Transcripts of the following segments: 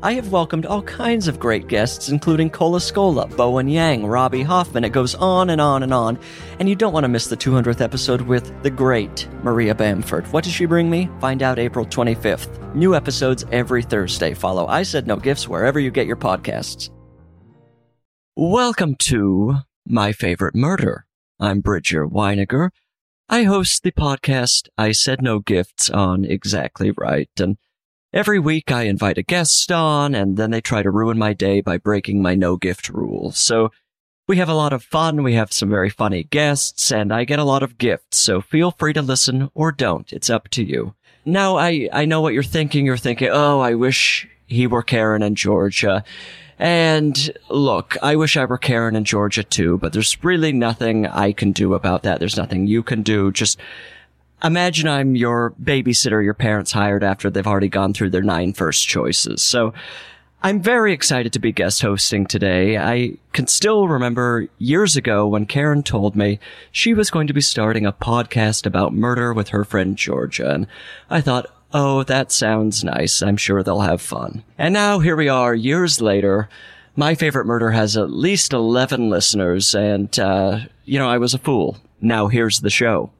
I have welcomed all kinds of great guests, including Cole Escola, Bowen Yang, Robbie Hoffman. It goes on and on and on. And you don't want to miss the 200th episode with the great Maria Bamford. What does she bring me? Find out April 25th. New episodes every Thursday. Follow I Said No Gifts wherever you get your podcasts. Welcome to My Favorite Murder. I'm Bridger Winegar. I host the podcast I Said No Gifts on Exactly Right. And Every week I invite a guest on and then they try to ruin my day by breaking my no gift rule. So we have a lot of fun. We have some very funny guests and I get a lot of gifts. So feel free to listen or don't. It's up to you. Now I, I know what you're thinking. You're thinking, Oh, I wish he were Karen and Georgia. And look, I wish I were Karen and Georgia too, but there's really nothing I can do about that. There's nothing you can do. Just imagine I'm your babysitter your parents hired after they've already gone through their nine first choices. So I'm very excited to be guest hosting today. I can still remember years ago when Karen told me she was going to be starting a podcast about murder with her friend Georgia. And I thought, oh, that sounds nice. I'm sure they'll have fun. And now here we are years later. My favorite murder has at least 11 listeners and, uh, you know, I was a fool. Now here's the show.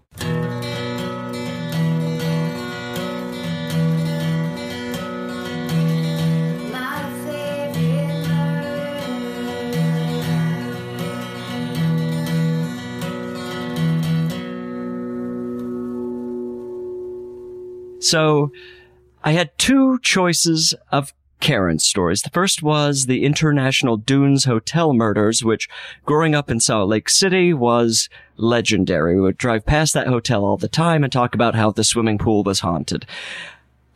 So I had two choices of Karen stories. The first was the International Dunes Hotel murders, which growing up in Salt Lake City was legendary. We would drive past that hotel all the time and talk about how the swimming pool was haunted.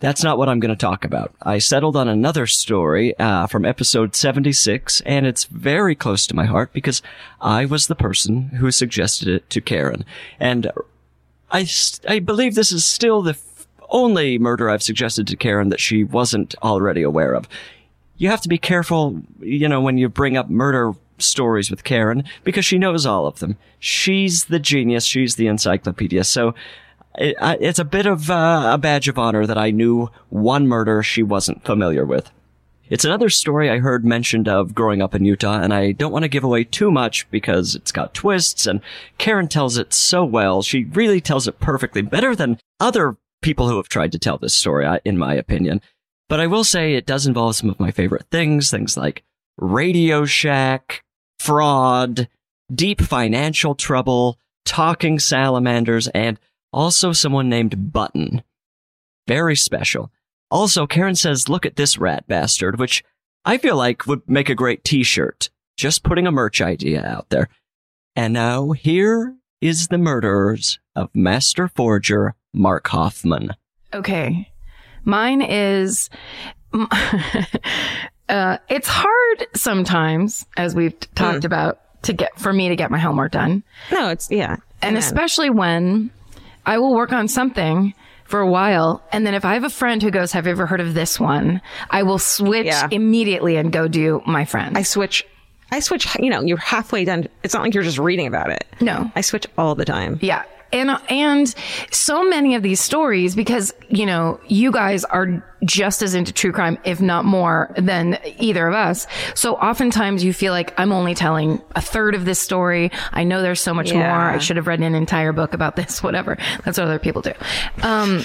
That's not what I'm going to talk about. I settled on another story uh, from episode 76, and it's very close to my heart because I was the person who suggested it to Karen. And I, I believe this is still the only murder I've suggested to Karen that she wasn't already aware of. You have to be careful, you know, when you bring up murder stories with Karen because she knows all of them. She's the genius. She's the encyclopedia. So it, it's a bit of uh, a badge of honor that I knew one murder she wasn't familiar with. It's another story I heard mentioned of growing up in Utah, and I don't want to give away too much because it's got twists, and Karen tells it so well. She really tells it perfectly, better than other people who have tried to tell this story, in my opinion. But I will say it does involve some of my favorite things, things like Radio Shack, fraud, deep financial trouble, talking salamanders, and also someone named Button. Very special. Also, Karen says, look at this rat bastard, which I feel like would make a great t-shirt. Just putting a merch idea out there. And now here is the murderers of Master Forger Mark Hofmann. Okay. Mine is. uh, it's hard sometimes, as we've talked mm. about, to get for me to get my homework done. No, it's yeah, and especially when I will work on something for a while, and then if I have a friend who goes, "Have you ever heard of this one?" I will switch yeah. immediately and go do my friend. I switch I switch, you know, you're halfway done. It's not like you're just reading about it. No. I switch all the time. Yeah and and so many of these stories because you know you guys are just as into true crime if not more than either of us. So oftentimes you feel like i'm only telling a third of this story. I know there's so much yeah. more. I should have read an entire book about this whatever. That's what other people do. Um,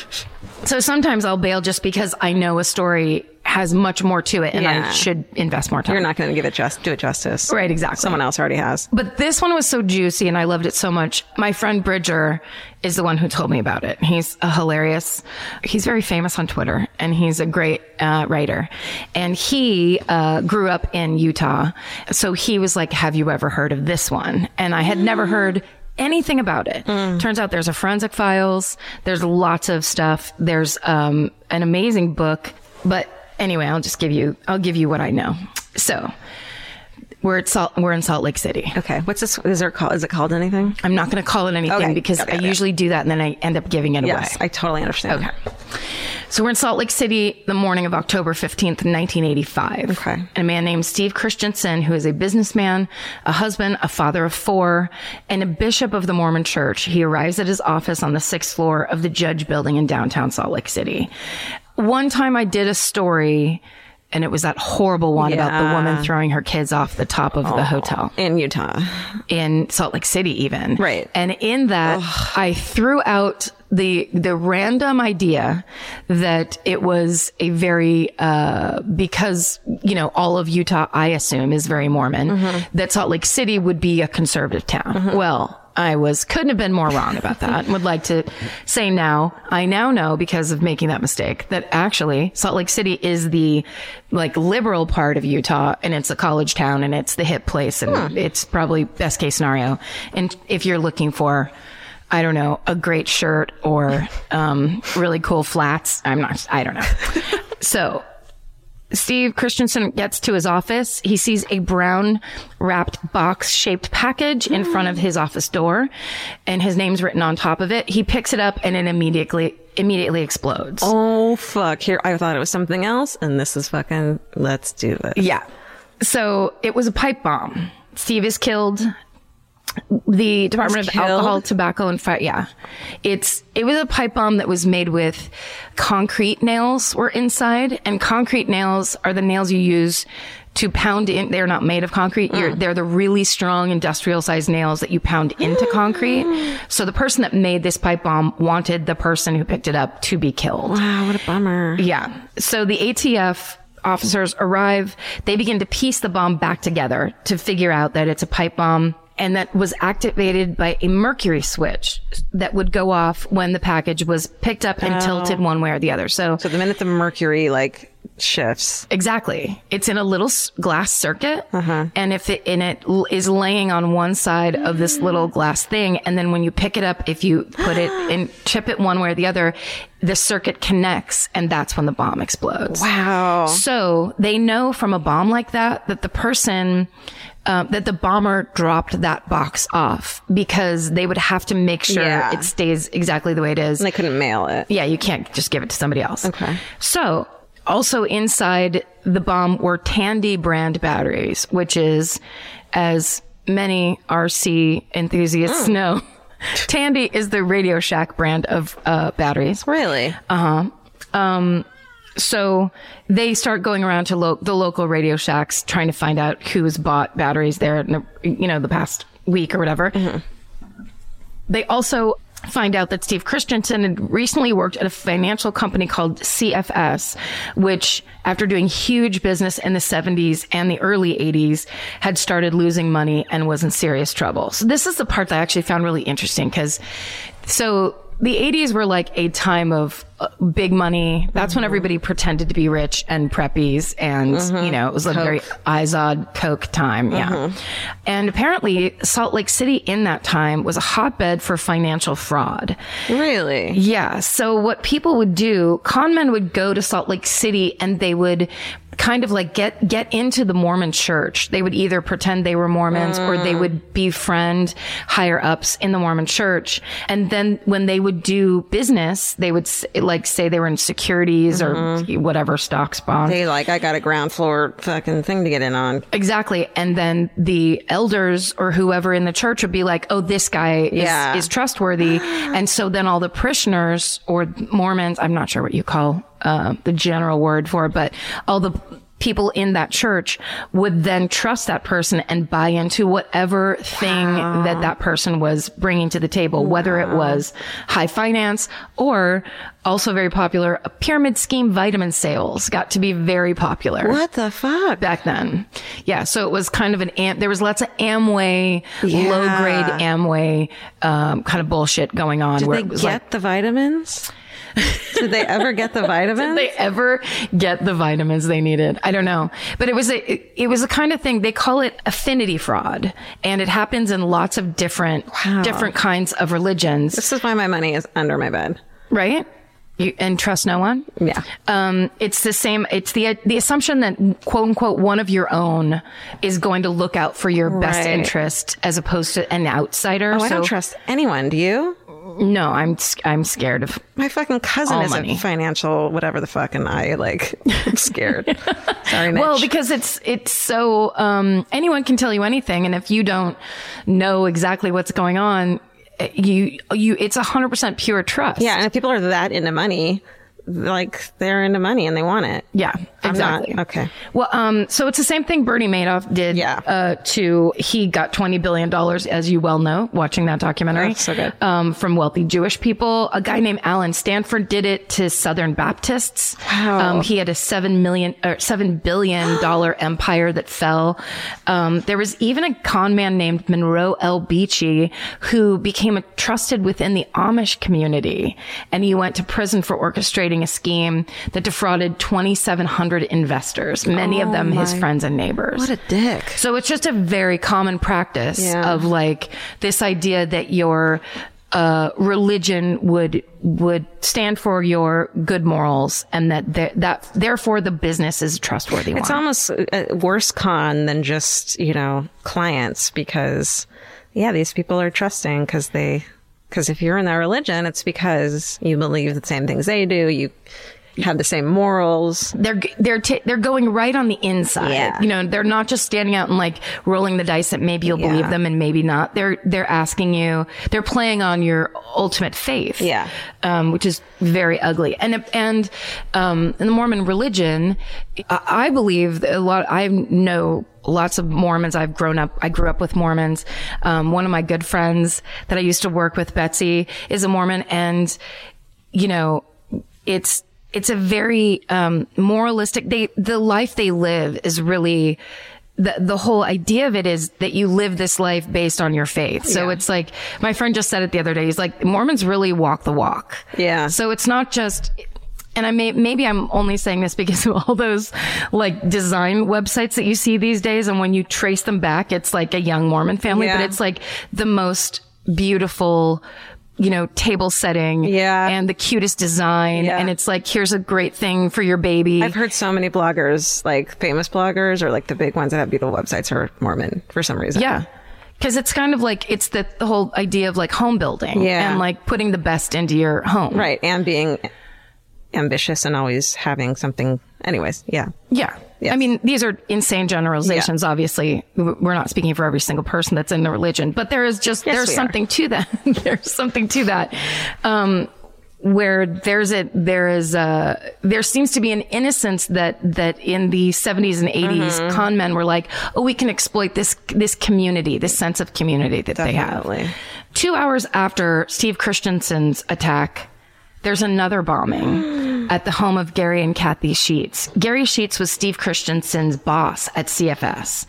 so sometimes i'll bail just because i know a story has much more to it and yeah. I should invest more time. You're not going to give it just do it justice. Right, exactly. Someone else already has. But this one was so juicy and I loved it so much. My friend Bridger is the one who told me about it. He's a hilarious. He's very famous on Twitter and he's a great uh, writer. And he uh, grew up in Utah. So he was like, "Have you ever heard of this one?" And I had never heard anything about it. Mm. Turns out there's a forensic files. There's lots of stuff. There's um, an amazing book, but anyway, I'll just give you, I'll give you what I know. So We're at Salt. We're in Salt Lake City. Okay. What's this? Is there called? Is it called anything? I'm not going to call it anything Okay, because it, I it. usually do that and then I end up giving it Yes, away. I totally understand. Okay. So we're in Salt Lake City the morning of October 15th, 1985. Okay. And a man named Steve Christensen, who is a businessman, a husband, a father of four, and a bishop of the Mormon church. He arrives at his office on the sixth floor of the Judge building in downtown Salt Lake City. One time I did a story and it was that horrible one about the woman throwing her kids off the top of the hotel In Utah. in Salt Lake City even. Right. And in that I threw out the the random idea that it was a very uh because you know all of Utah I assume is very Mormon Mm-hmm. that Salt Lake City would be a conservative town. Well, I was couldn't have been more wrong about that. Would like to say now, I now know because of making that mistake that actually Salt Lake City is the like liberal part of Utah and it's a college town and it's the hip place and it's probably best case scenario. And if you're looking for I don't know, a great shirt or um, really cool flats. I'm not, I don't know. so Steve Christensen gets to his office. He sees a brown wrapped box shaped package in front of his office door and his name's written on top of it. He picks it up and it immediately, immediately explodes. Oh fuck! Here, I thought it was something else, and this is fucking. Let's do this. Yeah. So it was a pipe bomb. Steve is killed. The Department of killed? Alcohol, Tobacco, and Fire. Yeah, it's it was a pipe bomb that was made with concrete nails were inside, and concrete nails are the nails you use to pound in. They're not made of concrete. You're, mm. they're the really strong industrial sized nails that you pound into concrete. So the person that made this pipe bomb wanted the person who picked it up to be killed. Wow, what a bummer. Yeah. So the ATF officers arrive. They begin to piece the bomb back together to figure out that it's a pipe bomb and that was activated by a mercury switch that would go off when the package was picked up and tilted oh. one way or the other. So So the minute the mercury like shifts, Exactly. It's in a little glass circuit, uh-huh. and if it and it is laying on one side of this little glass thing, and then when you pick it up, if you put it and chip it one way or the other, the circuit connects, and that's when the bomb explodes. wow. So they know from a bomb like that that the person. Uh, that the bomber dropped that box off because they would have to make sure Yeah. it stays exactly the way it is. And they couldn't mail it. Yeah, you can't just give it to somebody else. Okay. So, also inside the bomb were Tandy brand batteries, which is, as many RC enthusiasts know, Tandy is the Radio Shack brand of uh, batteries. Really? So they start going around to lo- the local Radio Shacks trying to find out who's bought batteries there in the, you know, the past week or whatever. Mm-hmm. They also find out that Steve Christensen had recently worked at a financial company called CFS, which after doing huge business in the 70s and the early 80s had started losing money and was in serious trouble. So this is the part that I actually found really interesting because so the 80s were like a time of uh, big money. That's when mm-hmm. everybody pretended to be rich and preppies and, mm-hmm. you know, it was a very Izod Coke time. Yeah. Mm-hmm. And apparently Salt Lake City in that time was a hotbed for financial fraud. Really? Yeah. So what people would do, con men would go to Salt Lake City and they would kind of like get get into the Mormon church. They would either pretend they were Mormons or they mm. would befriend higher ups in the Mormon church. And then when they would do business, they would s- like say they were in securities or mm-hmm. whatever stocks bonds. They like, I got a ground floor fucking thing to get in on. Exactly. And then the elders or whoever in the church would be like, oh, this guy is, is trustworthy. And so then all the parishioners or Mormons, I'm not sure what you call uh, the general word for it, but all the people in that church would then trust that person and buy into whatever thing that that person was bringing to the table, whether it was high finance or also very popular, a pyramid scheme vitamin sales got to be very popular What the fuck? back then. Yeah, so it was kind of an am- there was lots of Amway, Yeah. low grade Amway um, kind of bullshit going on. Did where they get like, the vitamins? Did they ever get the vitamins? did they ever get the vitamins they needed? I don't know, but it was a it, it was a kind of thing they call it affinity fraud, and it happens in lots of different Wow. different kinds of religions, this is why my money is under my bed. right? you, and trust no one. Yeah. Um, it's the same. It's the the assumption that quote unquote one of your own is going to look out for your best interest as opposed to an outsider. Oh, I don't trust anyone. Do you? No, I'm I'm scared of. My fucking cousin is money. a financial whatever the fuck, and I like I'm scared. Sorry, Mitch. Well, because it's it's so um, anyone can tell you anything, and if you don't know exactly what's going on, you you it's hundred percent pure trust. yeah, and if people are that into money, like they're into money and they want it. Yeah, I'm not. exactly. Okay. Well, um, so it's the same thing Bernie Madoff did. Yeah. Uh, to he got twenty billion dollars, as you well know, watching that documentary. Oh, so good. Um, from wealthy Jewish people. A guy named Allen Stanford did it to Southern Baptists. Wow. Um, he had a seven million or seven billion dollar empire that fell. Um, there was even a con man named Monroe L. Beachy who became a trusted within the Amish community, and he went to prison for orchestrating a scheme that defrauded 2,700 investors, many of them his friends and neighbors. What a dick. So it's just a very common practice Yeah. of like this idea that your uh, religion would would stand for your good morals, and that th- that therefore the business is a trustworthy It's one. almost a worse con than just you know clients because yeah, these people are trusting because they because if you're in that religion, it's because you believe the same things they do. You have the same morals. they're they're ta they're going right on the inside. Yeah. You know, they're not just standing out and like rolling the dice that maybe you'll believe them and maybe not. They're they're asking you. They're playing on your ultimate faith. Yeah. Um, which is very ugly. And and um, in the Mormon religion, I, I believe a lot. I know lots of Mormons. I've grown up. I grew up with Mormons. Um, one of my good friends that I used to work with, Betsy, is a Mormon, and you know, it's it's a very um, moralistic. They the life they live is really. The, the whole idea of it is that you live this life based on your faith. So it's like, my friend just said it the other day. He's like, Mormons really walk the walk. Yeah. So it's not just, and I may, maybe I'm only saying this because of all those like design websites that you see these days. And when you trace them back, it's like a young Mormon family, but it's like the most beautiful, you know, table setting. Yeah. And the cutest design. Yeah. And it's like, here's a great thing for your baby. I've heard so many bloggers, like famous bloggers or like the big ones that have beautiful websites, are Mormon for some reason. yeah. Cause it's kind of like, it's the, the whole idea of like home building. Yeah. And like putting the best into your home. Right. And being ambitious and always having something. Anyways, yeah. Yeah. Yes. I mean, these are insane generalizations. Obviously, we're not speaking for every single person that's in the religion, but there is just, Yes, there's we are. something to that. there's something to that. Um, where there's a, there is a, there seems to be an innocence that, that in the 70s and 80s, Mm-hmm. con men were like, oh, we can exploit this, this community, this sense of community that they have. Two hours after Steve Christensen's attack, there's another bombing at the home of Gary and Kathy Sheets. Gary Sheets was Steve Christensen's boss at CFS.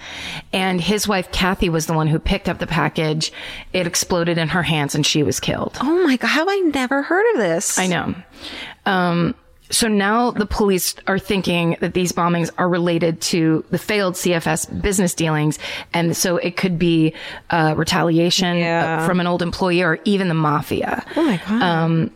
And his wife, Kathy, was the one who picked up the package. It exploded in her hands and she was killed. Oh my God. How I never heard of this? I know. Um, so now the police are thinking that these bombings are related to the failed CFS business dealings. And so it could be uh, retaliation Yeah. uh, from an old employee or even the mafia. Oh my God.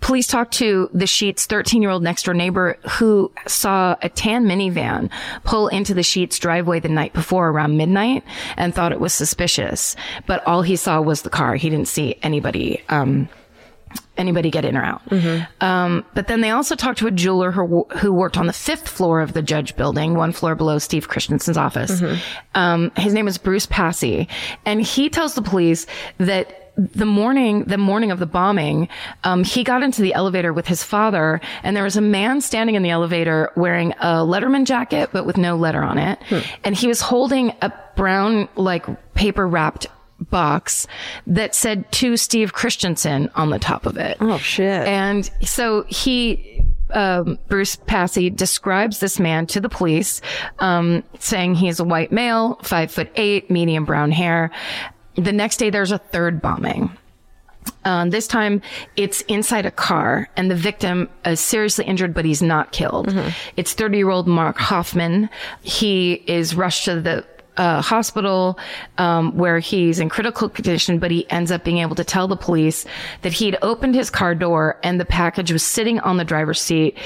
Police talked to the Sheets 13 year old next door neighbor who saw a tan minivan pull into the Sheets driveway the night before around midnight and thought it was suspicious. But all he saw was the car. He didn't see anybody, um, anybody get in or out. Um, but then they also talked to a jeweler who, who worked on the fifth floor of the judge building, one floor below Steve Christensen's office. Um, his name is Bruce Passey. And he tells the police that the morning, the morning of the bombing, um, he got into the elevator with his father and there was a man standing in the elevator wearing a Letterman jacket, but with no letter on it. And he was holding a brown, like paper wrapped box that said to Steve Christensen on the top of it. Oh, shit. And so he, um, Bruce Passey describes this man to the police, um, saying he's a white male, five foot eight, medium brown hair. The next day, there's a third bombing. Um, this time it's inside a car and the victim is seriously injured, but he's not killed. It's 30 year old Mark Hofmann. He is rushed to the uh, hospital um, where he's in critical condition, but he ends up being able to tell the police that he'd opened his car door and the package was sitting on the driver's seat.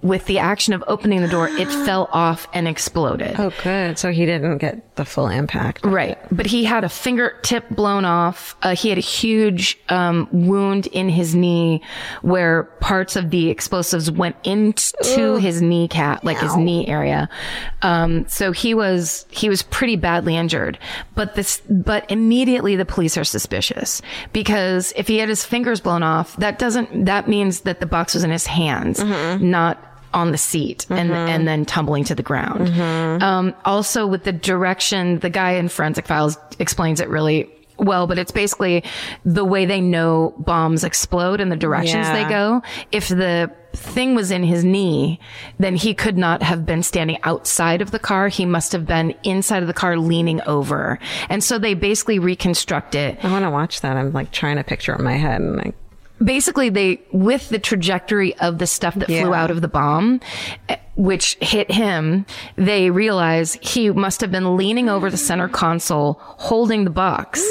With the action of opening the door, it fell off and exploded. Oh, good. So he didn't get the full impact. Right. But he had a fingertip blown off. Uh, he had a huge um, wound in his knee where parts of the explosives went into his kneecap, like his knee area. Um, so he was, he was pretty badly injured. But this, but immediately the police are suspicious because if he had his fingers blown off, that doesn't, that means that the box was in his hands, mm-hmm. not on the seat and mm-hmm. and then tumbling to the ground. Mm-hmm. Um, also, with the direction, the guy in Forensic Files explains it really well, but it's basically the way they know bombs explode and the directions Yeah. they go. If the thing was in his knee, then he could not have been standing outside of the car. He must have been inside of the car leaning over. And so they basically reconstruct it I want to watch that. I'm like trying to picture it in my head and like, basically they with the trajectory of the stuff that flew out of the bomb eh, which hit him they realize he must have been leaning over the center console holding the box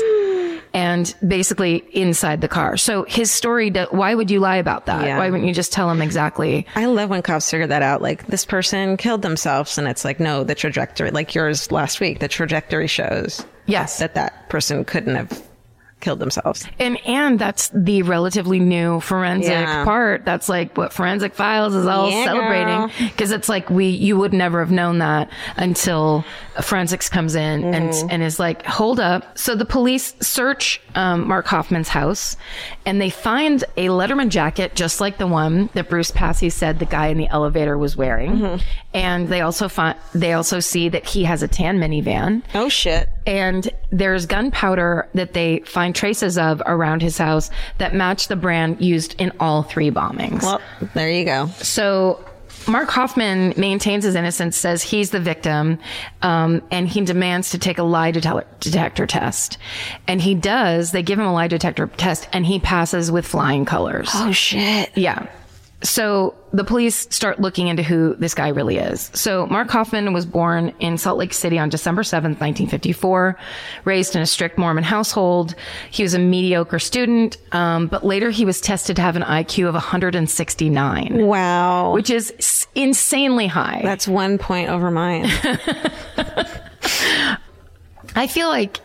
and basically inside the car so his story why would you lie about that Yeah. why wouldn't you just tell him exactly I love when cops figure that out. Like this person killed themselves, and it's like, no, the trajectory, like yours last week, the trajectory shows yes that that person couldn't have killed themselves. And and that's the relatively new forensic Yeah. part. That's like what forensic files is all Yeah, celebrating because it's like we you would never have known that until forensics comes in and and is like hold up. So the police search um, Mark Hofmann's house and they find a Letterman jacket just like the one that Bruce Passey said the guy in the elevator was wearing. And they also find they also see that he has a tan minivan Oh shit. and there's gunpowder that they find traces of around his house that match the brand used in all three bombings. Well, there you go. so Mark Hofmann maintains his innocence, says he's the victim, um, and he demands to take a lie detector, detector test. And he does. They give him a lie detector test, and he passes with flying colors. Oh shit. Yeah. So the police start looking into who this guy really is. So Mark Hofmann was born in Salt Lake City on December 7th, 1954, raised in a strict Mormon household. He was a mediocre student, um, but later he was tested to have an IQ of 169, Wow. which is insanely high. That's one point over mine. I feel like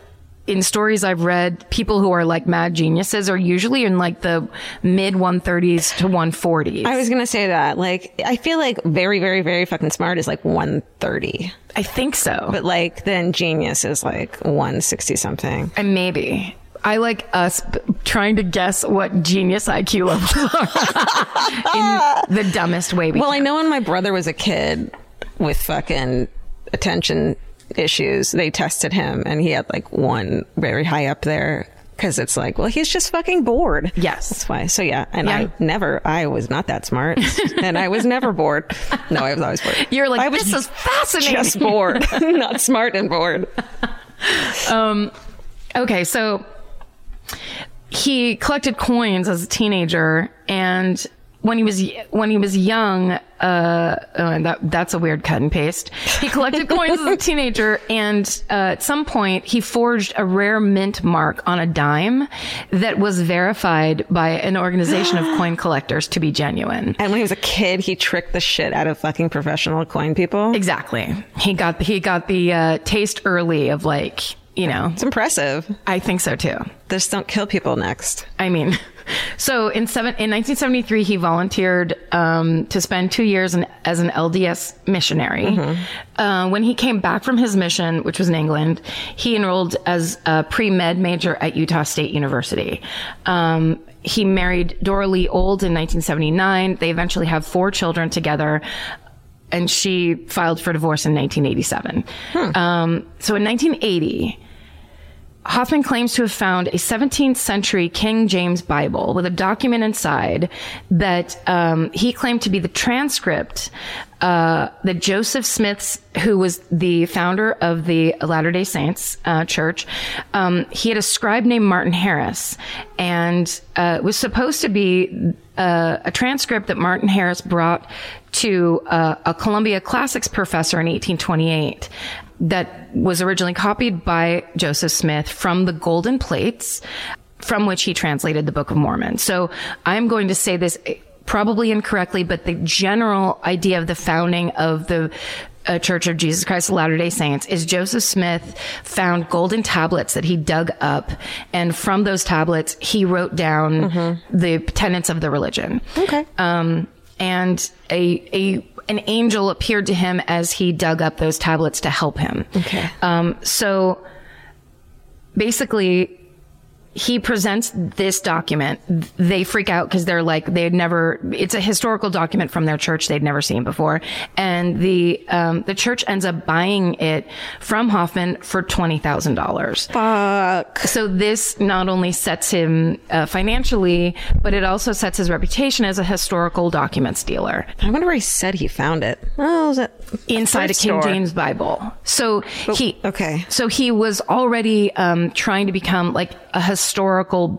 in stories I've read, people who are like mad geniuses are usually in like the mid 130s to 140s. I was gonna say that. Like, I feel like very, very, very fucking smart is like 130, I think so. but like then genius is like 160 something. And maybe. I like us b- trying to guess what genius IQ levels are in the dumbest way we Well, I know when my brother was a kid with fucking attention issues, they tested him and he had like one very high up there. Cause it's like, well, he's just fucking bored. Yes. That's why. So yeah. And Yeah. I never, I was not that smart and I was never bored. No, I was always bored. You're like, I was this is fascinating. just bored, not smart and bored. Um, okay, so he collected coins as a teenager, and when he was when he was young, uh, uh, that that's a weird cut and paste. He collected coins as a teenager, and uh, at some point, he forged a rare mint mark on a dime that was verified by an organization of coin collectors to be genuine. And when he was a kid, he tricked the shit out of fucking professional coin people. Exactly. He got he got the uh, taste early of like you know. It's impressive. I think so too. Just don't kill people next. I mean, so in seven in 1973, he volunteered um, to spend two years in, as an LDS missionary. Uh, when he came back from his mission, which was in England, he enrolled as a pre med major at Utah State University. Um, he married Dora Lee Old in 1979. They eventually have four children together. And she filed for divorce in 1987. Um, so in 1980, Hofmann claims to have found a 17th century King James Bible with a document inside that um, he claimed to be the transcript uh, that Joseph Smith's, who was the founder of the Latter Day Saints uh, Church, um, he had a scribe named Martin Harris, and uh, it was supposed to be uh, a transcript that Martin Harris brought to uh, a Columbia Classics professor in 1828. That was originally copied by Joseph Smith from the golden plates from which he translated the Book of Mormon. So I'm going to say this probably incorrectly, but the general idea of the founding of the uh, Church of Jesus Christ of Latter day Saints is Joseph Smith found golden tablets that he dug up. And from those tablets, he wrote down mm-hmm. the tenets of the religion. Okay. Um, and a, a, an angel appeared to him as he dug up those tablets to help him. Okay. Um, so basically, he presents this document. They freak out because they're like, they had never, it's a historical document from their church they'd never seen before. And the, um, the church ends up buying it from Hofmann for $20,000. Fuck. So this not only sets him uh, financially, but it also sets his reputation as a historical documents dealer. I wonder where he said he found it. Oh, is it inside a King store? James Bible? So but, he, okay. So he was already, um, trying to become like a historical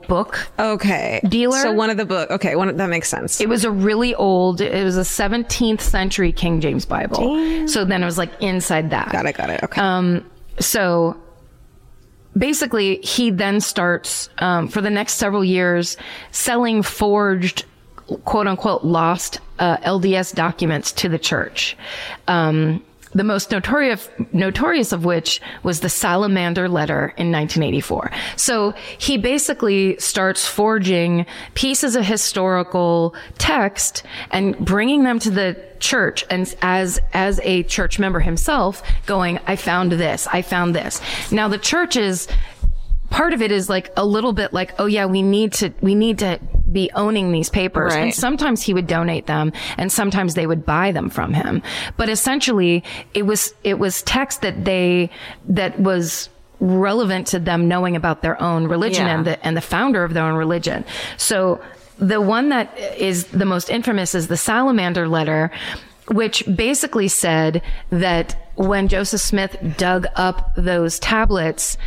book. Okay. Dealer. So one of the book. Okay. One, that makes sense. It was a really old, it was a 17th century King James Bible. Damn. So then it was like inside that. Got it. Got it. Okay. Um, so basically he then starts, um, for the next several years selling forged quote unquote lost uh, LDS documents to the church. Um, the most notorious, notorious of which was the Salamander letter in 1984. So he basically starts forging pieces of historical text and bringing them to the church and as as a church member himself going i found this i found this now the church is part of it is like a little bit like, oh yeah, we need to, we need to be owning these papers. Right. And sometimes he would donate them and sometimes they would buy them from him. But essentially it was, it was text that they, that was, relevant to them knowing about their own religion Yeah. and the and the founder of their own religion. So the one that is the most infamous is the salamander letter which basically said that when Joseph Smith dug up those tablets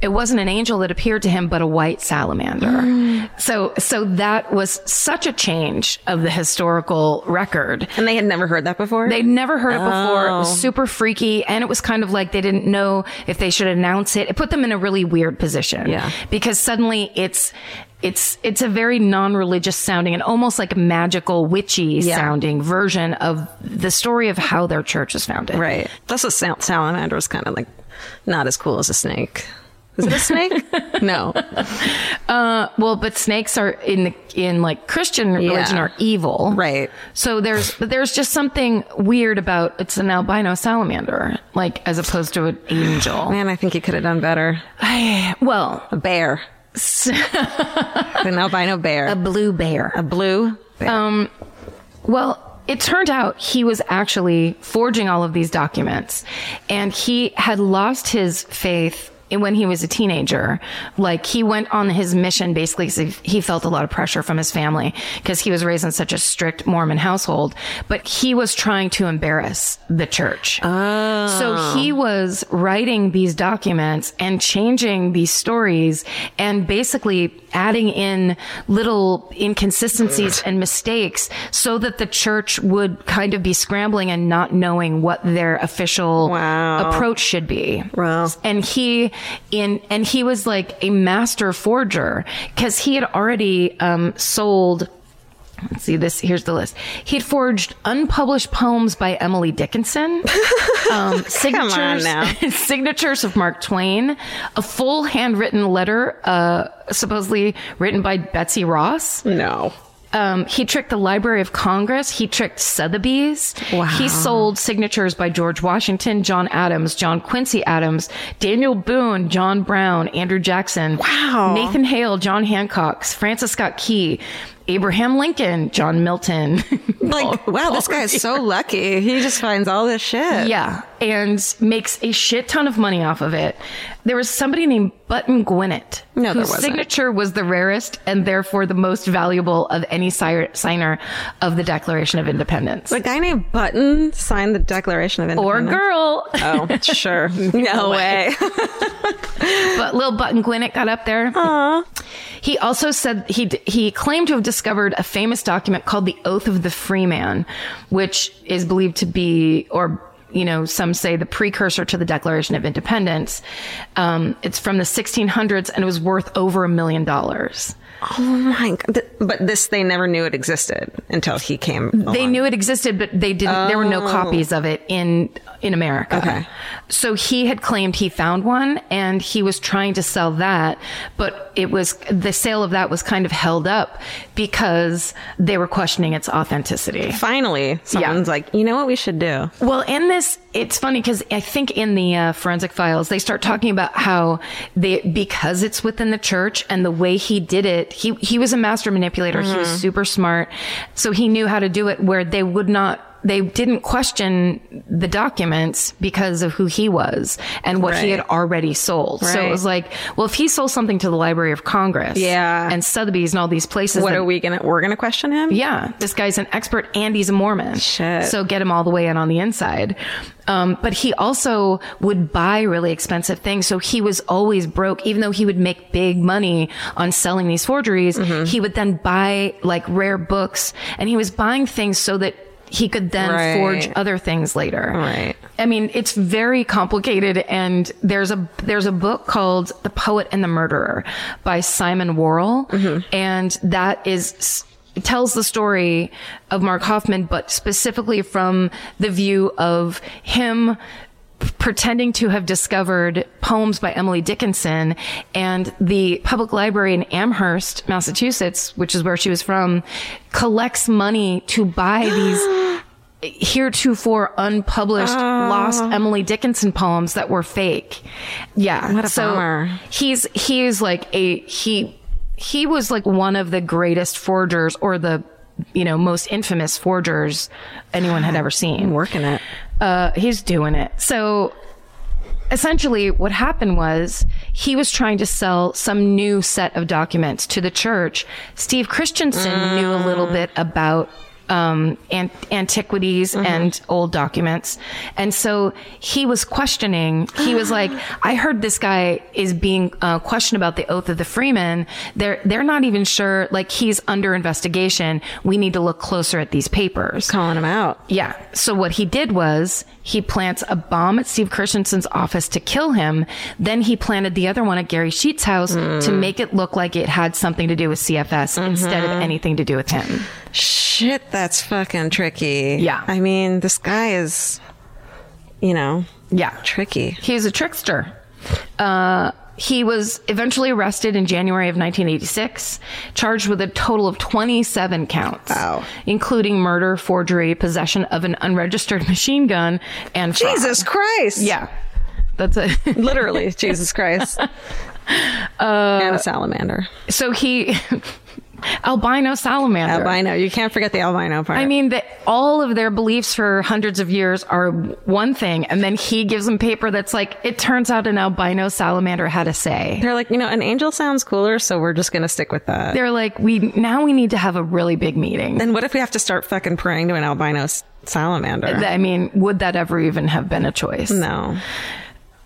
it wasn't an angel that appeared to him, but a white salamander. Mm. So, so that was such a change of the historical record. and they had never heard that before. They'd never heard it before. It Oh. was super freaky. And it was kind of like they didn't know if they should announce it. It put them in a really weird position. Yeah. Because suddenly it's, it's, it's a very non-religious sounding and almost like a magical witchy Yeah. sounding version of the story of how their church was founded. right. Plus, a sal- salamander is kind of like not as cool as a snake. Is it a snake? no. Uh, well, but snakes are in the, in like Christian religion Yeah. are evil. Right. So there's, but there's just something weird about it's an albino salamander, like as opposed to an angel. Man, I think he could have done better. Well, A bear. An albino bear. a blue bear. A blue bear. Well, it turned out he was actually forging all of these documents and he had lost his faith when he was a teenager. Like he went on his mission basically he felt a lot of pressure from his family because he was raised in such a strict Mormon household, but he was trying to embarrass the church. So oh. he was writing these documents and changing these stories and basically adding in little inconsistencies and mistakes so that the church would kind of be scrambling and not knowing what their official Wow. approach should be. Wow. And he in and he was like a master forger because he had already um, sold Let's see this. Here's the list. He'd forged unpublished poems by Emily Dickinson, um, signatures, now. signatures of Mark Twain, a full handwritten letter, uh, supposedly written by Betsy Ross. no. Um, he tricked the Library of Congress. He tricked Sotheby's. Wow. He sold signatures by George Washington, John Adams, John Quincy Adams, Daniel Boone, John Brown, Andrew Jackson. Wow. Nathan Hale, John Hancock, Francis Scott Key, Abraham Lincoln, John Milton. Like, wow, this guy is so lucky. He just finds all this shit. Yeah, and makes a shit ton of money off of it. There was somebody named Button Gwinnett, No, there whose signature was the rarest and therefore the most valuable of any si- signer of the Declaration of Independence. A guy named Button signed the Declaration of Independence. or girl, Oh, sure. No way. but Lil Button Gwinnett got up there. He also said he d- he claimed to have discovered a famous document called the Oath of the Freeman, which is believed to be or you know, some say the precursor to the Declaration of Independence. Um, it's from the 1600s and it was worth over a million dollars. Oh my god! But this, they never knew it existed until he came. They knew it existed, but they didn't. There were no oh. copies of it in in America. Oh. Okay. So he had claimed he found one, and he was trying to sell that, but it was the sale of that was kind of held up because they were questioning its authenticity. Finally, someone's like, you know what we should do? Well, in this, it's funny because I think in the uh, forensic files they start talking about how they because it's within the church and the way he did it, he he was a master manipulator. He was super smart, so he knew how to do it where they would not. They didn't question the documents because of who he was and what he had already sold. So it was like, well, if he sold something to the Library of Congress, Yeah. and Sotheby's and all these places, What are we gonna? We're gonna question him? yeah, this guy's an expert and he's a Mormon. Shit. So get him all the way in on the inside. Um, but he also would buy really expensive things. So he was always broke, even though he would make big money on selling these forgeries. Mm-hmm. He would then buy like rare books and he was buying things so that he could then Right. forge other things later. Right. I mean, it's very complicated and there's a there's a book called The Poet and the Murderer by Simon Worrell mm-hmm. and that is it tells the story of Mark Hofmann but specifically from the view of him pretending to have discovered poems by Emily Dickinson and the public library in Amherst, Massachusetts, which is where she was from, collects money to buy these heretofore unpublished oh. lost Emily Dickinson poems that were fake. Yeah. What a so bummer. he's he is like a he he was like one of the greatest forgers or the you know most infamous forgers anyone had ever seen I'm working it. Uh, he's doing it. So essentially what happened was he was trying to sell some new set of documents to the church. Steve Christensen knew a little bit about um, an- antiquities and old documents. And so he was questioning, he was like, I heard this guy is being uh, questioned about the oath of the freeman. They're, they're not even sure, like he's under investigation. We need to look closer at these papers. Calling him out. Yeah. So what he did was he plants a bomb at Steve Christensen's office to kill him. Then he planted the other one at Gary Sheets' house to make it look like it had something to do with CFS instead of anything to do with him. Shit, that's fucking tricky. Yeah. I mean, this guy is, you know, Yeah. tricky. He's a trickster. Uh, he was eventually arrested in January of 1986, charged with a total of 27 counts, Wow. including murder, forgery, possession of an unregistered machine gun, and fraud. Jesus Christ. Yeah. That's it. Literally, Jesus Christ. Uh, and a salamander. so he albino salamander. Albino. You can't forget the albino part. I mean that all of their beliefs for hundreds of years are one thing, and then he gives them paper that's like it turns out an albino salamander had a say. they're like, you know, an angel sounds cooler, so we're just going to stick with that. They're like, we now we need to have a really big meeting. then what if we have to start fucking praying to an albino salamander? I mean, would that ever even have been a choice? no.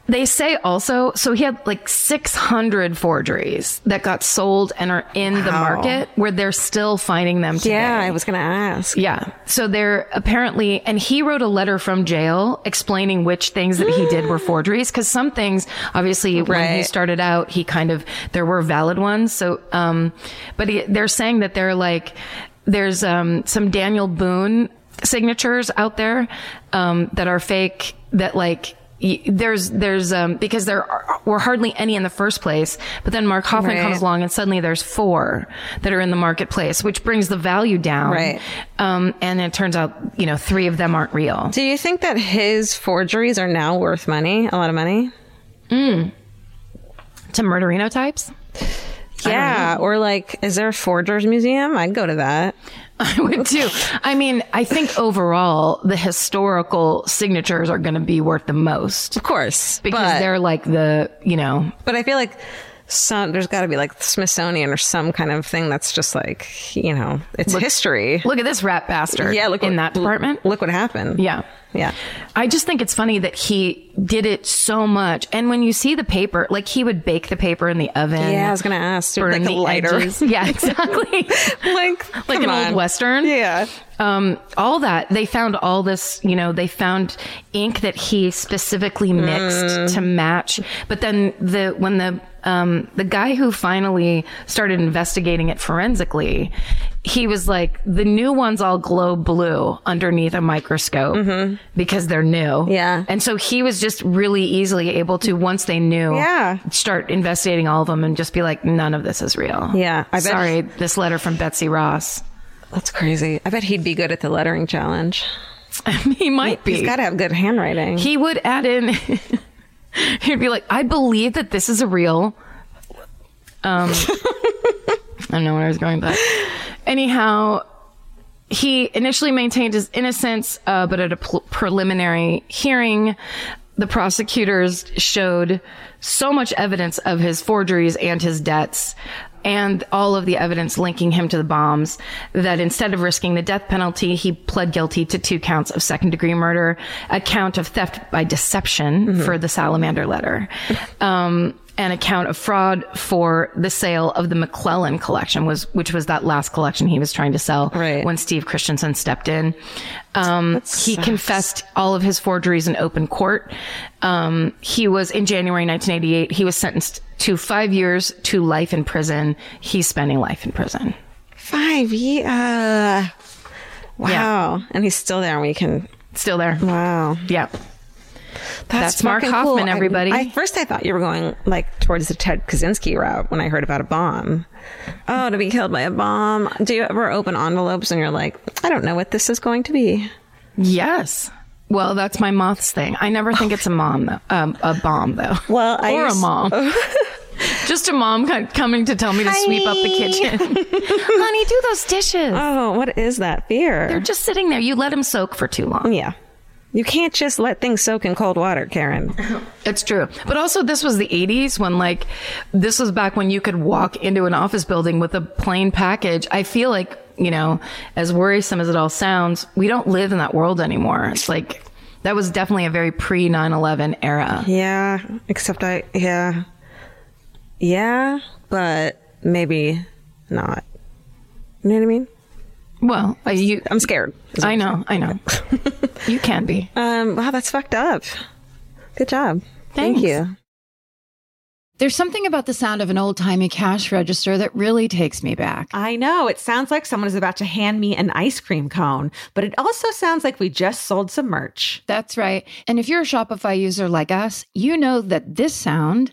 They say also, so he had like 600 forgeries that got sold and are in the market where they're still finding them today. Yeah, I was going to ask. Yeah. So they're apparently, and he wrote a letter from jail explaining which things that he did were forgeries. Cause some things, obviously, when he started out, he kind of, there were valid ones. So, um, but he, they're saying that they're like, there's, um, some Daniel Boone signatures out there, um, that are fake that like, there's, there's, um, because there are, were hardly any in the first place, but then Mark Hofmann Right. comes along and suddenly there's four that are in the marketplace, which brings the value down. Right. Um, and it turns out, you know, three of them aren't real. Do you think that his forgeries are now worth money? A lot of money? To murderino types? Yeah. Or like, is there a forgers museum? I'd go to that. I would too. I mean, I think overall the historical signatures are going to be worth the most Of course. because but, they're like the, you know, but I feel like some there's got to be like the Smithsonian or some kind of thing that's just like you know it's history. Look at this rat bastard. Yeah, look in what- that department. Look what happened. Yeah. yeah. I just think it's funny that he did it so much. And when you see the paper, like he would bake the paper in the oven. Yeah, I was gonna ask. burn like a the lighter. edges. Yeah, exactly. like like an on. old western. Yeah. Um, all that they found all this, you know, they found ink that he specifically mixed Mm. to match. But then the when the um, the guy who finally started investigating it forensically, he was like, the new ones all glow blue underneath a microscope because they're new. Mm-hmm. Yeah. and so he was just really easily able to once they knew, Yeah. start investigating all of them and just be like, none of this is real. Yeah, I sorry, this letter from Betsy Ross. That's crazy. I bet he'd be good at the lettering challenge. he might be. He's got to have good handwriting. he would add in he'd be like i believe that this is a real um i don't know where i was going with that. Anyhow he initially maintained his innocence uh, but at a pl- preliminary hearing the prosecutors showed so much evidence of his forgeries and his debts and all of the evidence linking him to the bombs that instead of risking the death penalty, he pled guilty to two counts of second degree murder, a count of theft by deception for the salamander letter, um, and account of fraud for the sale of the McLellin collection was, which was that last collection he was trying to sell Right. when Steve Christensen stepped in. Um, he confessed all of his forgeries in open court. Um, he was in January 1988. He was sentenced to five years to life in prison. He's spending life in prison. Five years. Uh, wow. And he's still there. We can. Still there. Wow. Yeah. That's Mark Hofmann, I- everybody. I, first, I thought you were going like towards the Ted Kaczynski route when I heard about a bomb. Oh, to be killed by a bomb. Do you ever open envelopes and you're like, I don't know what this is going to be? Yes. Well, that's my moths thing. I never think it's a mom, though. Um, a bomb, though. Well, I or a mom. Just a mom coming to tell me to sweep up the kitchen. Honey, do those dishes. Oh, what is that fear? They're just sitting there. You let them soak for too long. yeah. You can't just let things soak in cold water, Karen. It's true. But also, this was the 80s when, like, this was back when you could walk into an office building with a plain package. I feel like, you know, as worrisome as it all sounds, we don't live in that world anymore. It's like, that was definitely a very pre 9 11 era. Yeah, except I, yeah. Yeah, but maybe not. You know what I mean? Well, uh, you, I'm scared. I know, I know. you can be. Um, wow, that's fucked up. Good job. Thank you. There's something about the sound of an old timey cash register that really takes me back. I know. It sounds like someone is about to hand me an ice cream cone, but it also sounds like we just sold some merch. That's right. And if you're a Shopify user like us, you know that this sound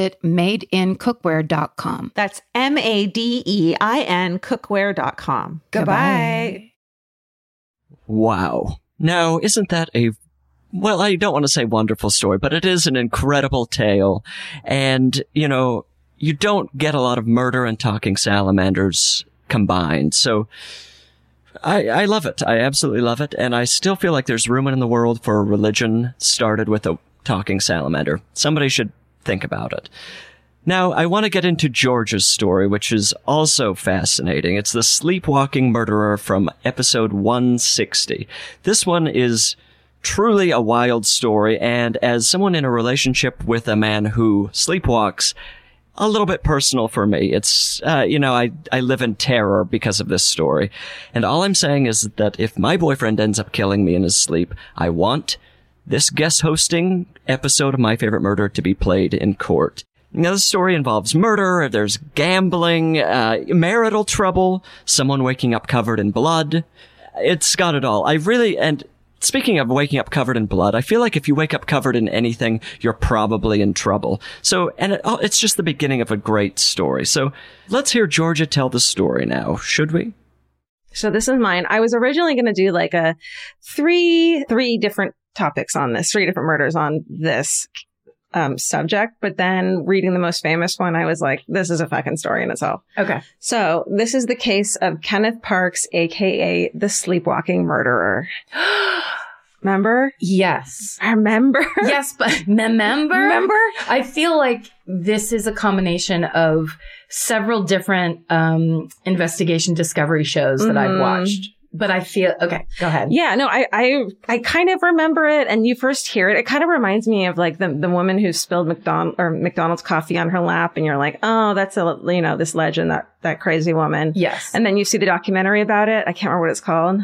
madeincookware.com. That's M A D E I N cookware.com. Goodbye. Wow. Now, isn't that a well, I don't want to say wonderful story, but it is an incredible tale. And, you know, you don't get a lot of murder and talking salamanders combined. So I, I love it. I absolutely love it. And I still feel like there's room in the world for a religion started with a talking salamander. Somebody should think about it. Now, I want to get into George's story, which is also fascinating. It's the sleepwalking murderer from episode 160. This one is truly a wild story, and as someone in a relationship with a man who sleepwalks, a little bit personal for me. It's, uh, you know, I, I live in terror because of this story. And all I'm saying is that if my boyfriend ends up killing me in his sleep, I want this guest hosting episode of My Favorite Murder to be played in court. Now, the story involves murder, there's gambling, uh, marital trouble, someone waking up covered in blood. It's got it all. I really, and speaking of waking up covered in blood, I feel like if you wake up covered in anything, you're probably in trouble. So, and it, oh, it's just the beginning of a great story. So let's hear Georgia tell the story now, should we? So this is mine. I was originally going to do like a three, three different topics on this, three different murders on this um, subject. But then reading the most famous one, I was like, this is a fucking story in itself. Okay. So this is the case of Kenneth Parks, aka the sleepwalking murderer. Remember? Yes. I remember? Yes, but remember? Remember? I feel like this is a combination of several different um, investigation discovery shows that I've Mhm. watched. But I feel okay. Go ahead. Yeah, no, I, I, I kind of remember it. And you first hear it. It kind of reminds me of like the, the woman who spilled McDonald or McDonald's coffee on her lap. And you're like, oh, that's a, you know, this legend, that, that crazy woman. Yes. And then you see the documentary about it. I can't remember what it's called.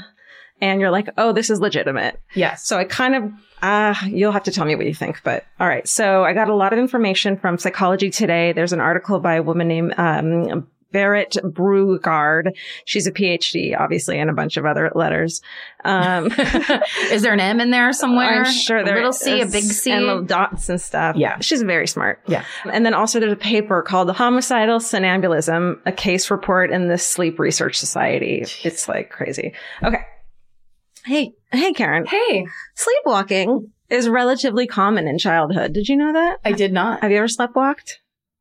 And you're like, oh, this is legitimate. yes. So I kind of, uh, you'll have to tell me what you think, but all right. So I got a lot of information from Psychology Today. There's an article by a woman named, um, Barrett Brugard. She's a PhD, obviously, and a bunch of other letters. Um, is there an M in there somewhere? I'm sure there is a little C, a big C. and little dots and stuff. Yeah. she's very smart. Yeah. and then also there's a paper called "The Homicidal Somnambulism: A Case Report in the Sleep Research Society." It's like crazy. Okay. Hey, hey, Karen. hey, Sleepwalking is relatively common in childhood. Did you know that? I did not. Have you ever sleptwalked?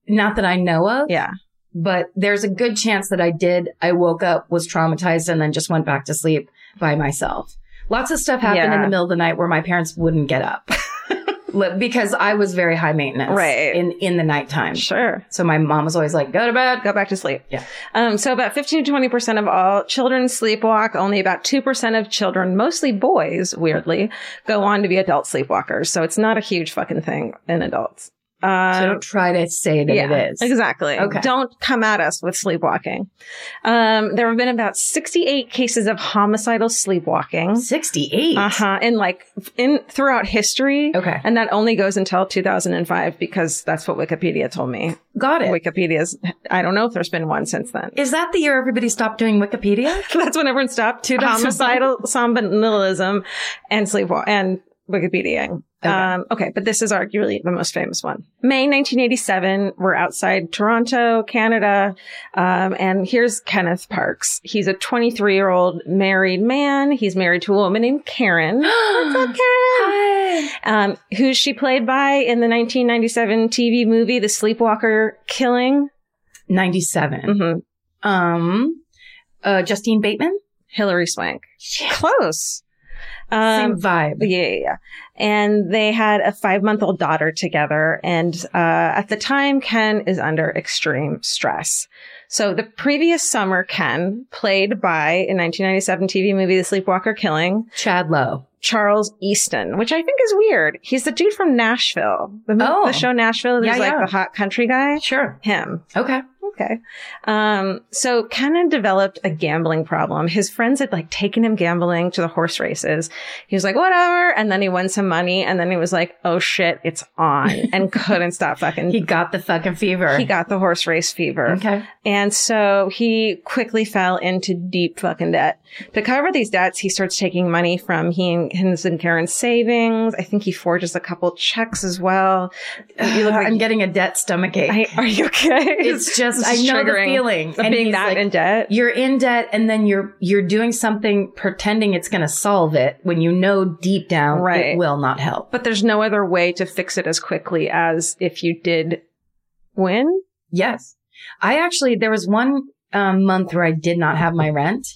Not that I know of. Yeah. But there's a good chance that I did. I woke up, was traumatized, and then just went back to sleep by myself. Lots of stuff happened in the middle of the night where my parents wouldn't get up. Because I was very high maintenance. Right. In in the nighttime. Sure. So my mom was always like, go to bed. Go back to sleep. Yeah. Um, so about 15 to 20% of all children sleepwalk. Only about 2% of children, mostly boys, weirdly, go on to be adult sleepwalkers. So it's not a huge fucking thing in adults. Uh, So don't try to say that yeah, it is. Exactly. Okay. Don't come at us with sleepwalking. Um, there have been about 68 cases of homicidal sleepwalking. 68. Uh huh. In like, in throughout history. Okay. And that only goes until 2005 because that's what Wikipedia told me. Got it. Wikipedia's, I don't know if there's been one since then. Is that the year everybody stopped doing Wikipedia? That's when everyone stopped. 2005. Homicidal somnambulism and sleepwalk and Wikipediaing. Okay. Um, okay, but this is arguably the most famous one. May 1987, we're outside Toronto, Canada. Um, and here's Kenneth Parks. He's a 23 year old married man. He's married to a woman named Karen. What's up, Karen? Hi. Um, who she played by in the 1997 TV movie, The Sleepwalker Killing. 97. hmm Um, uh, Justine Bateman? Hilary Swank. Close. Um, Same vibe. Yeah, yeah, yeah. And they had a five month old daughter together. And uh, at the time, Ken is under extreme stress. So the previous summer, Ken, played by in 1997 TV movie The Sleepwalker Killing, Chad Lowe. Charles Esten, which I think is weird. He's the dude from Nashville, the, Oh. the show Nashville. He's Yeah, like yeah. the hot country guy. Sure. Him. Okay. Okay. Um, so Ken had developed a gambling problem. His friends had like taken him gambling to the horse races. He was like, whatever. And then he won some money and then he was like, oh shit, it's on and couldn't stop fucking. He got the fucking fever. he got the horse race fever. Okay. And so he quickly fell into deep fucking debt. To cover these debts, he starts taking money from he and his and Karen's savings. I think he forges a couple checks as well. You look like I'm getting a debt stomach ache. I, are you okay? it's just I know the feeling of And being that like, in debt. You're in debt, and then you're you're doing something pretending it's going to solve it when you know deep down Right. it will not help. But there's no other way to fix it as quickly as if you did win. Yes, I actually there was one um, month where I did not have my rent.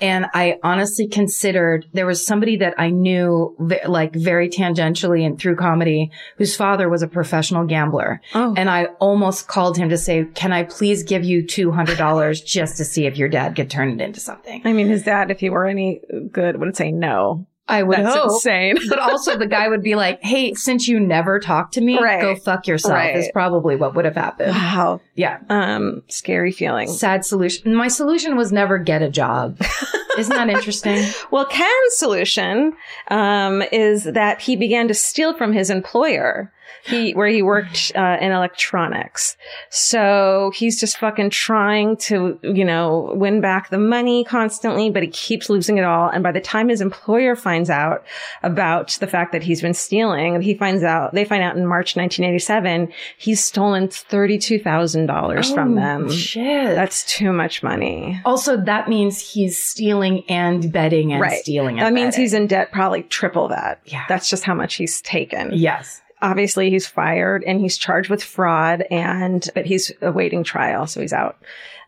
And I honestly considered there was somebody that I knew like very tangentially and through comedy whose father was a professional gambler. Oh, And I almost called him to say, can I please give you $200 just to see if your dad could turn it into something? I mean, his dad, if he were any good, would say no. I would That's hope. insane. but also the guy would be like, hey, since you never talk to me, Right. go fuck yourself Right. is probably what would have happened. Wow. Yeah. Um, scary feeling. Sad solution. My solution was never get a job. Isn't that interesting? Well, Ken's solution um, is that he began to steal from his employer. He where he worked uh, in electronics. So he's just fucking trying to, you know, win back the money constantly, but he keeps losing it all. And by the time his employer finds out about the fact that he's been stealing, he finds out they find out in March 1987 he's stolen thirty-two thousand dollars from them. Oh, Shit. That's too much money. also, that means he's stealing and betting and Right. stealing and That means he's in debt probably triple that. Yeah. That's just how much he's taken. Yes. Obviously he's fired and he's charged with fraud and, but he's awaiting trial. So he's out.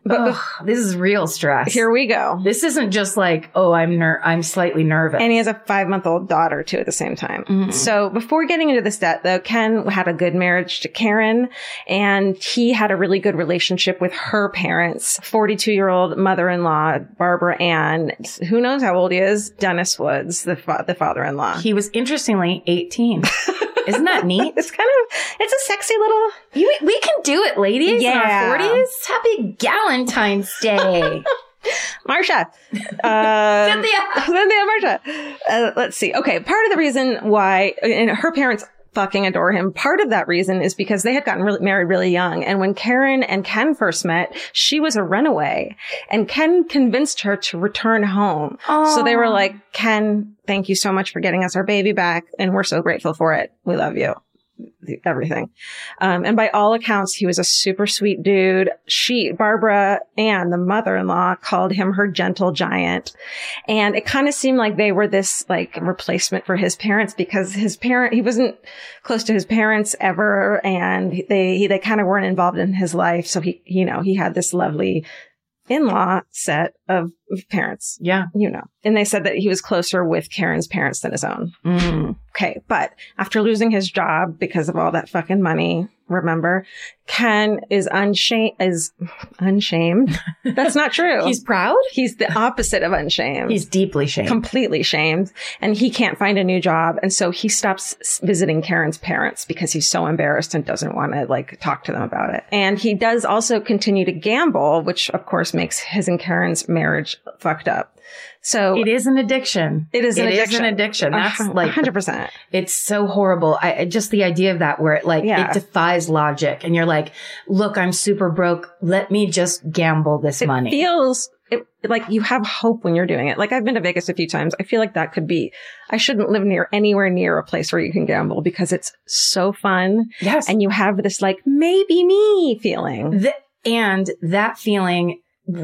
But Ugh, this is real stress. here we go. this isn't just like, oh, I'm ner- I'm slightly nervous. And he has a five month old daughter too at the same time. Mhm. So before getting into this debt though, Ken had a good marriage to Karen and he had a really good relationship with her parents, 42 year old mother-in-law, Barbara Ann. Who knows how old he is? Dennis Woods, the, fa- the father-in-law. he was interestingly 18. Isn't that neat? It's kind of, it's a sexy little, You, we can do it, ladies. Yeah. In our 40s. Happy Galentine's Day. Marsha. Uh, Cynthia. Cynthia Marsha. Uh, let's see. Okay. Part of the reason why, and her parents fucking adore him. Part of that reason is because they had gotten really, married really young. And when Karen and Ken first met, she was a runaway and Ken convinced her to return home. So they were like, Ken, thank you so much for getting us our baby back. And we're so grateful for it. We love you. Everything. Um, and by all accounts, he was a super sweet dude. She, Barbara and the mother-in-law, called him her gentle giant. And it kind of seemed like they were this like replacement for his parents because his parent, he wasn't close to his parents ever. And they, he, they kind of weren't involved in his life. So he, you know, he had this lovely in-law set of of parents, Yeah. you know, and they said that he was closer with Karen's parents than his own. Mm. Okay. But after losing his job because of all that fucking money, remember, Ken is unshamed, is unshamed. That's not true. He's proud? He's the opposite of unshamed. He's deeply shamed. completely shamed and he can't find a new job. And so he stops visiting Karen's parents because he's so embarrassed and doesn't want to like talk to them about it. And he does also continue to gamble, which of course makes his and Karen's marriage fucked up. So it is an addiction. it is an It is addiction. an addiction. That's like hundred percent. It's so horrible. I just the idea of that where it like Yeah. it defies logic and you're like, look, I'm super broke. Let me just gamble this It money. feels it, like you have hope when you're doing it. Like I've been to Vegas a few times. I feel like that could be, I shouldn't live near anywhere near a place where you can gamble because it's so fun. Yes. And you have this like, maybe me feeling. Th- and that feeling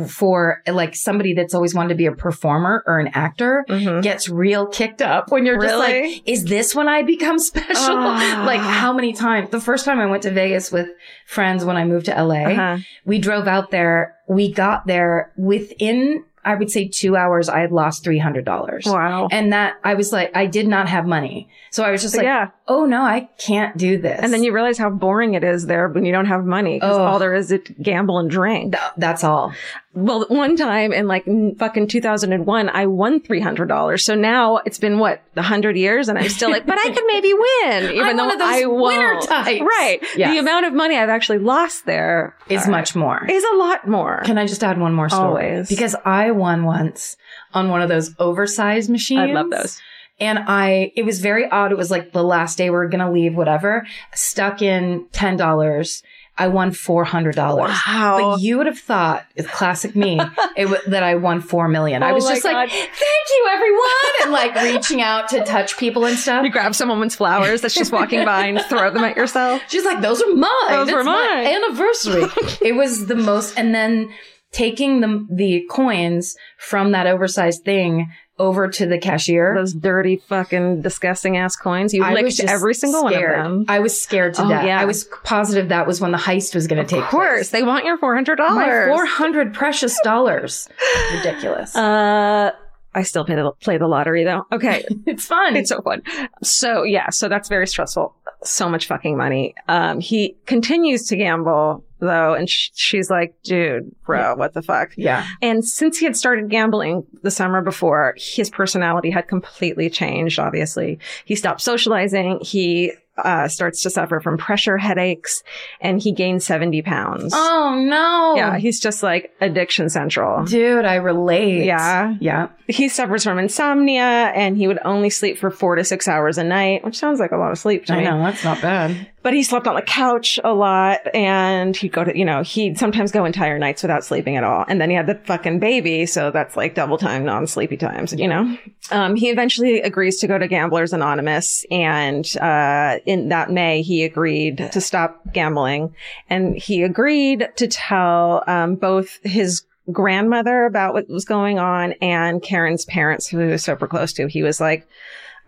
for like somebody that's always wanted to be a performer or an actor Mhm. gets real kicked up when you're just like, is this when I become special? Ah. like how many times? The first time I went to Vegas with friends when I moved to LA, Uh-huh. we drove out there. We got there within, I would say two hours, I had lost $300. Wow. And that I was like, I did not have money. So I was just like, yeah. oh no, I can't do this. And then you realize how boring it is there when you don't have money because Oh. all there is is gamble and drink. Th- that's all. Well, one time in like fucking 2001, I won $300. So now it's been what, a hundred years and I'm still like, but I could maybe win, even I'm though one of those I winner won't. types. Right. Yes. The amount of money I've actually lost there Is much more. is a lot more. Can I just add one more story? Always. Because I won once on one of those oversized machines. I love those. And I, it was very odd. It was like the last day we are going to leave, whatever. Stuck in $10. I won $400. Wow. But you would have thought, it's classic me, it w- that I won 4 million. I Oh was my just like, thank you, everyone. And like reaching out to touch people and stuff. You grab some woman's flowers that's just walking by and throw them at yourself. She's like, those are mine. Those It's were my mine." anniversary. it was the most, and then taking the the coins from that oversized thing over to the cashier. Those dirty, fucking, disgusting ass coins. You I licked every single scared. one of them. I was scared to Oh, death. yeah. I was positive that was when the heist was going to take Of course, place. they want your four hundred dollars. My four hundred precious dollars. Ridiculous. Uh, I still play the play the lottery though. Okay, it's fun. it's so fun. So yeah, so that's very stressful. So much fucking money. Um, he continues to gamble though, and sh- she's like, "Dude, bro, what the fuck?" yeah. And since he had started gambling the summer before, his personality had completely changed, obviously. He stopped socializing. He uh, starts to suffer from pressure headaches and he gained 70 pounds. Oh no. Yeah, he's just like addiction central. Dude, I relate. Yeah. Yeah. He suffers from insomnia and he would only sleep for four to six hours a night, which sounds like a lot of sleep to I me. know. That's not bad. But he slept on the couch a lot and he'd go to, you know, he'd sometimes go entire nights without sleeping at all. And then he had the fucking baby. So that's like double time non-sleepy times, you know? Um, he eventually agrees to go to Gamblers Anonymous. And, uh, in that May, he agreed to stop gambling and he agreed to tell, um, both his grandmother about what was going on and Karen's parents, who he was super close to. He was like,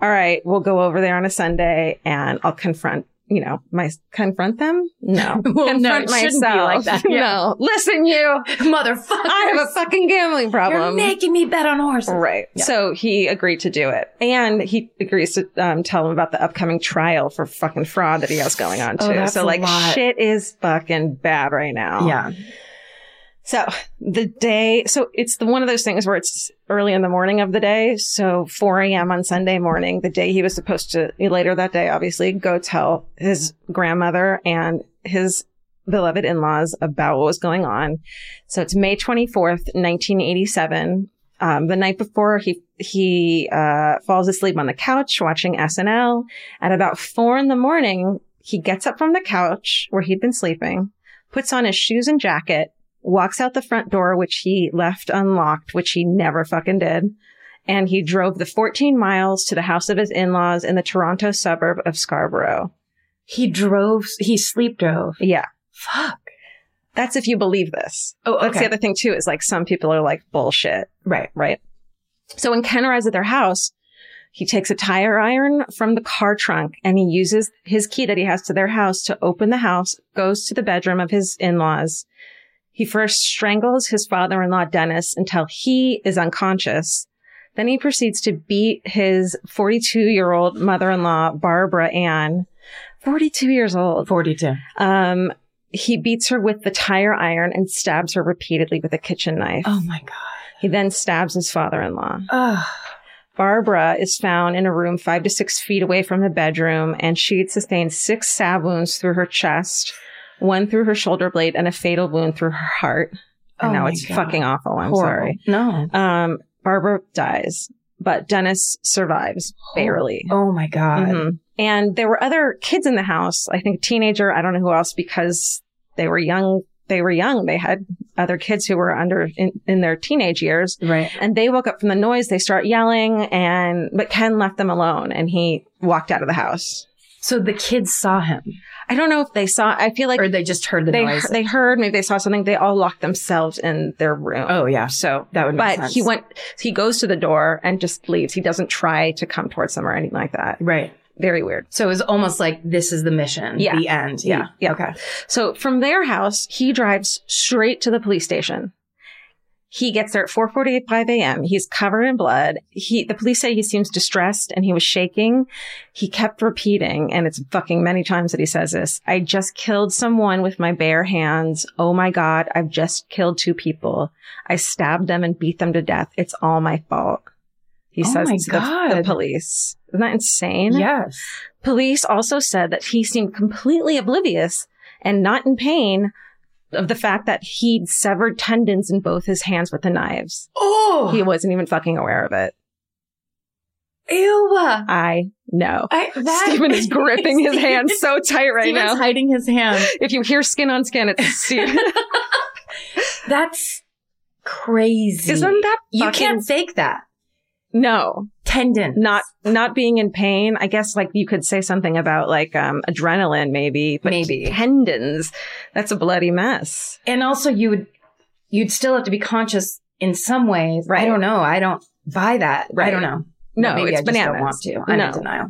all right, we'll go over there on a Sunday and I'll confront, you know, my, confront them? No. Well, no, confront shouldn't be like that. Yeah. no. Listen, you, Motherfucker. I have a fucking gambling problem. You're making me bet on horses. Right. So he agreed to do it. And he agrees to um, tell him about the upcoming trial for fucking fraud that he has going on Oh, too. that's so like shit is fucking bad right now. Yeah. So the day, so it's the one of those things where it's early in the morning of the day. So 4 a.m. on Sunday morning, the day he was supposed to later that day, obviously go tell his grandmother and his beloved in-laws about what was going on. So it's May 24th, 1987. Um, the night before he, he, uh, falls asleep on the couch watching SNL. At about four in the morning, he gets up from the couch where he'd been sleeping, puts on his shoes and jacket, walks out the front door, which he left unlocked, which he never fucking did. And he drove the 14 miles to the house of his in-laws in the Toronto suburb of Scarborough. He drove, he sleep drove. Yeah. Fuck. That's if you believe this. Oh, okay. That's the other thing too, is like some people are like bullshit, Right. right? So when Ken arrives at their house, he takes a tire iron from the car trunk and he uses his key that he has to their house to open the house, goes to the bedroom of his in-laws. He first strangles his father-in-law, Dennis, until he is unconscious. Then he proceeds to beat his 42 year old mother-in-law, Barbara Ann, 42 years old. 42. Um, he beats her with the tire iron and stabs her repeatedly with a kitchen knife. Oh my God. He then stabs his father-in-law. Ugh. Barbara is found in a room five to six feet away from the bedroom, and she had sustained six stab wounds through her chest, one through her shoulder blade, and a fatal wound through her heart. And Oh now it's God. fucking awful. I'm Horrible. sorry. No. Um, Barbara dies, but Dennis survives barely. Oh my God. Mhm. And there were other kids in the house. I think a teenager. I don't know who else because they were young they were young. They had other kids who were under in, in their teenage years. Right. And they woke up from the noise. They start yelling and, but Ken left them alone and he walked out of the house. So the kids saw him, I don't know if they saw, I feel like or they just heard the they, noise. they heard, maybe they saw something. They all locked themselves in their room. oh yeah, So that would. Make but sense. he went, he goes to the door and just leaves. He doesn't try to come towards them or anything like that. right. Very weird. So it was almost like this is the mission. Yeah. The end. Yeah. Yeah. Okay. So from their house, he drives straight to the police station. He gets there at 4:45 a.m. He's covered in blood. He, the police say he seems distressed and he was shaking. He kept repeating, and it's fucking many times that he says this. I just killed someone with my bare hands. Oh my God. I've just killed two people. I stabbed them and beat them to death. It's all my fault. He Oh says to the, the police. Isn't that insane? Yes. Police also said that he seemed completely oblivious and not in pain of the fact that he'd severed tendons in both his hands with the knives. Oh. He wasn't even fucking aware of it. Ew. I know. I, that, Steven is gripping his hand so tight right Steven's now. hiding his hand. If you hear skin on skin, it's Steven. That's crazy. Isn't that you can't fake that. No, Tendon. not not being in pain. I guess like you could say something about like um adrenaline maybe, but Maybe. tendons. That's a bloody mess. and also you would you'd still have to be conscious in some ways. I don't know. I don't buy that. Right. I don't know. No, Maybe it's I just bananas. don't want to. I'm No. in denial.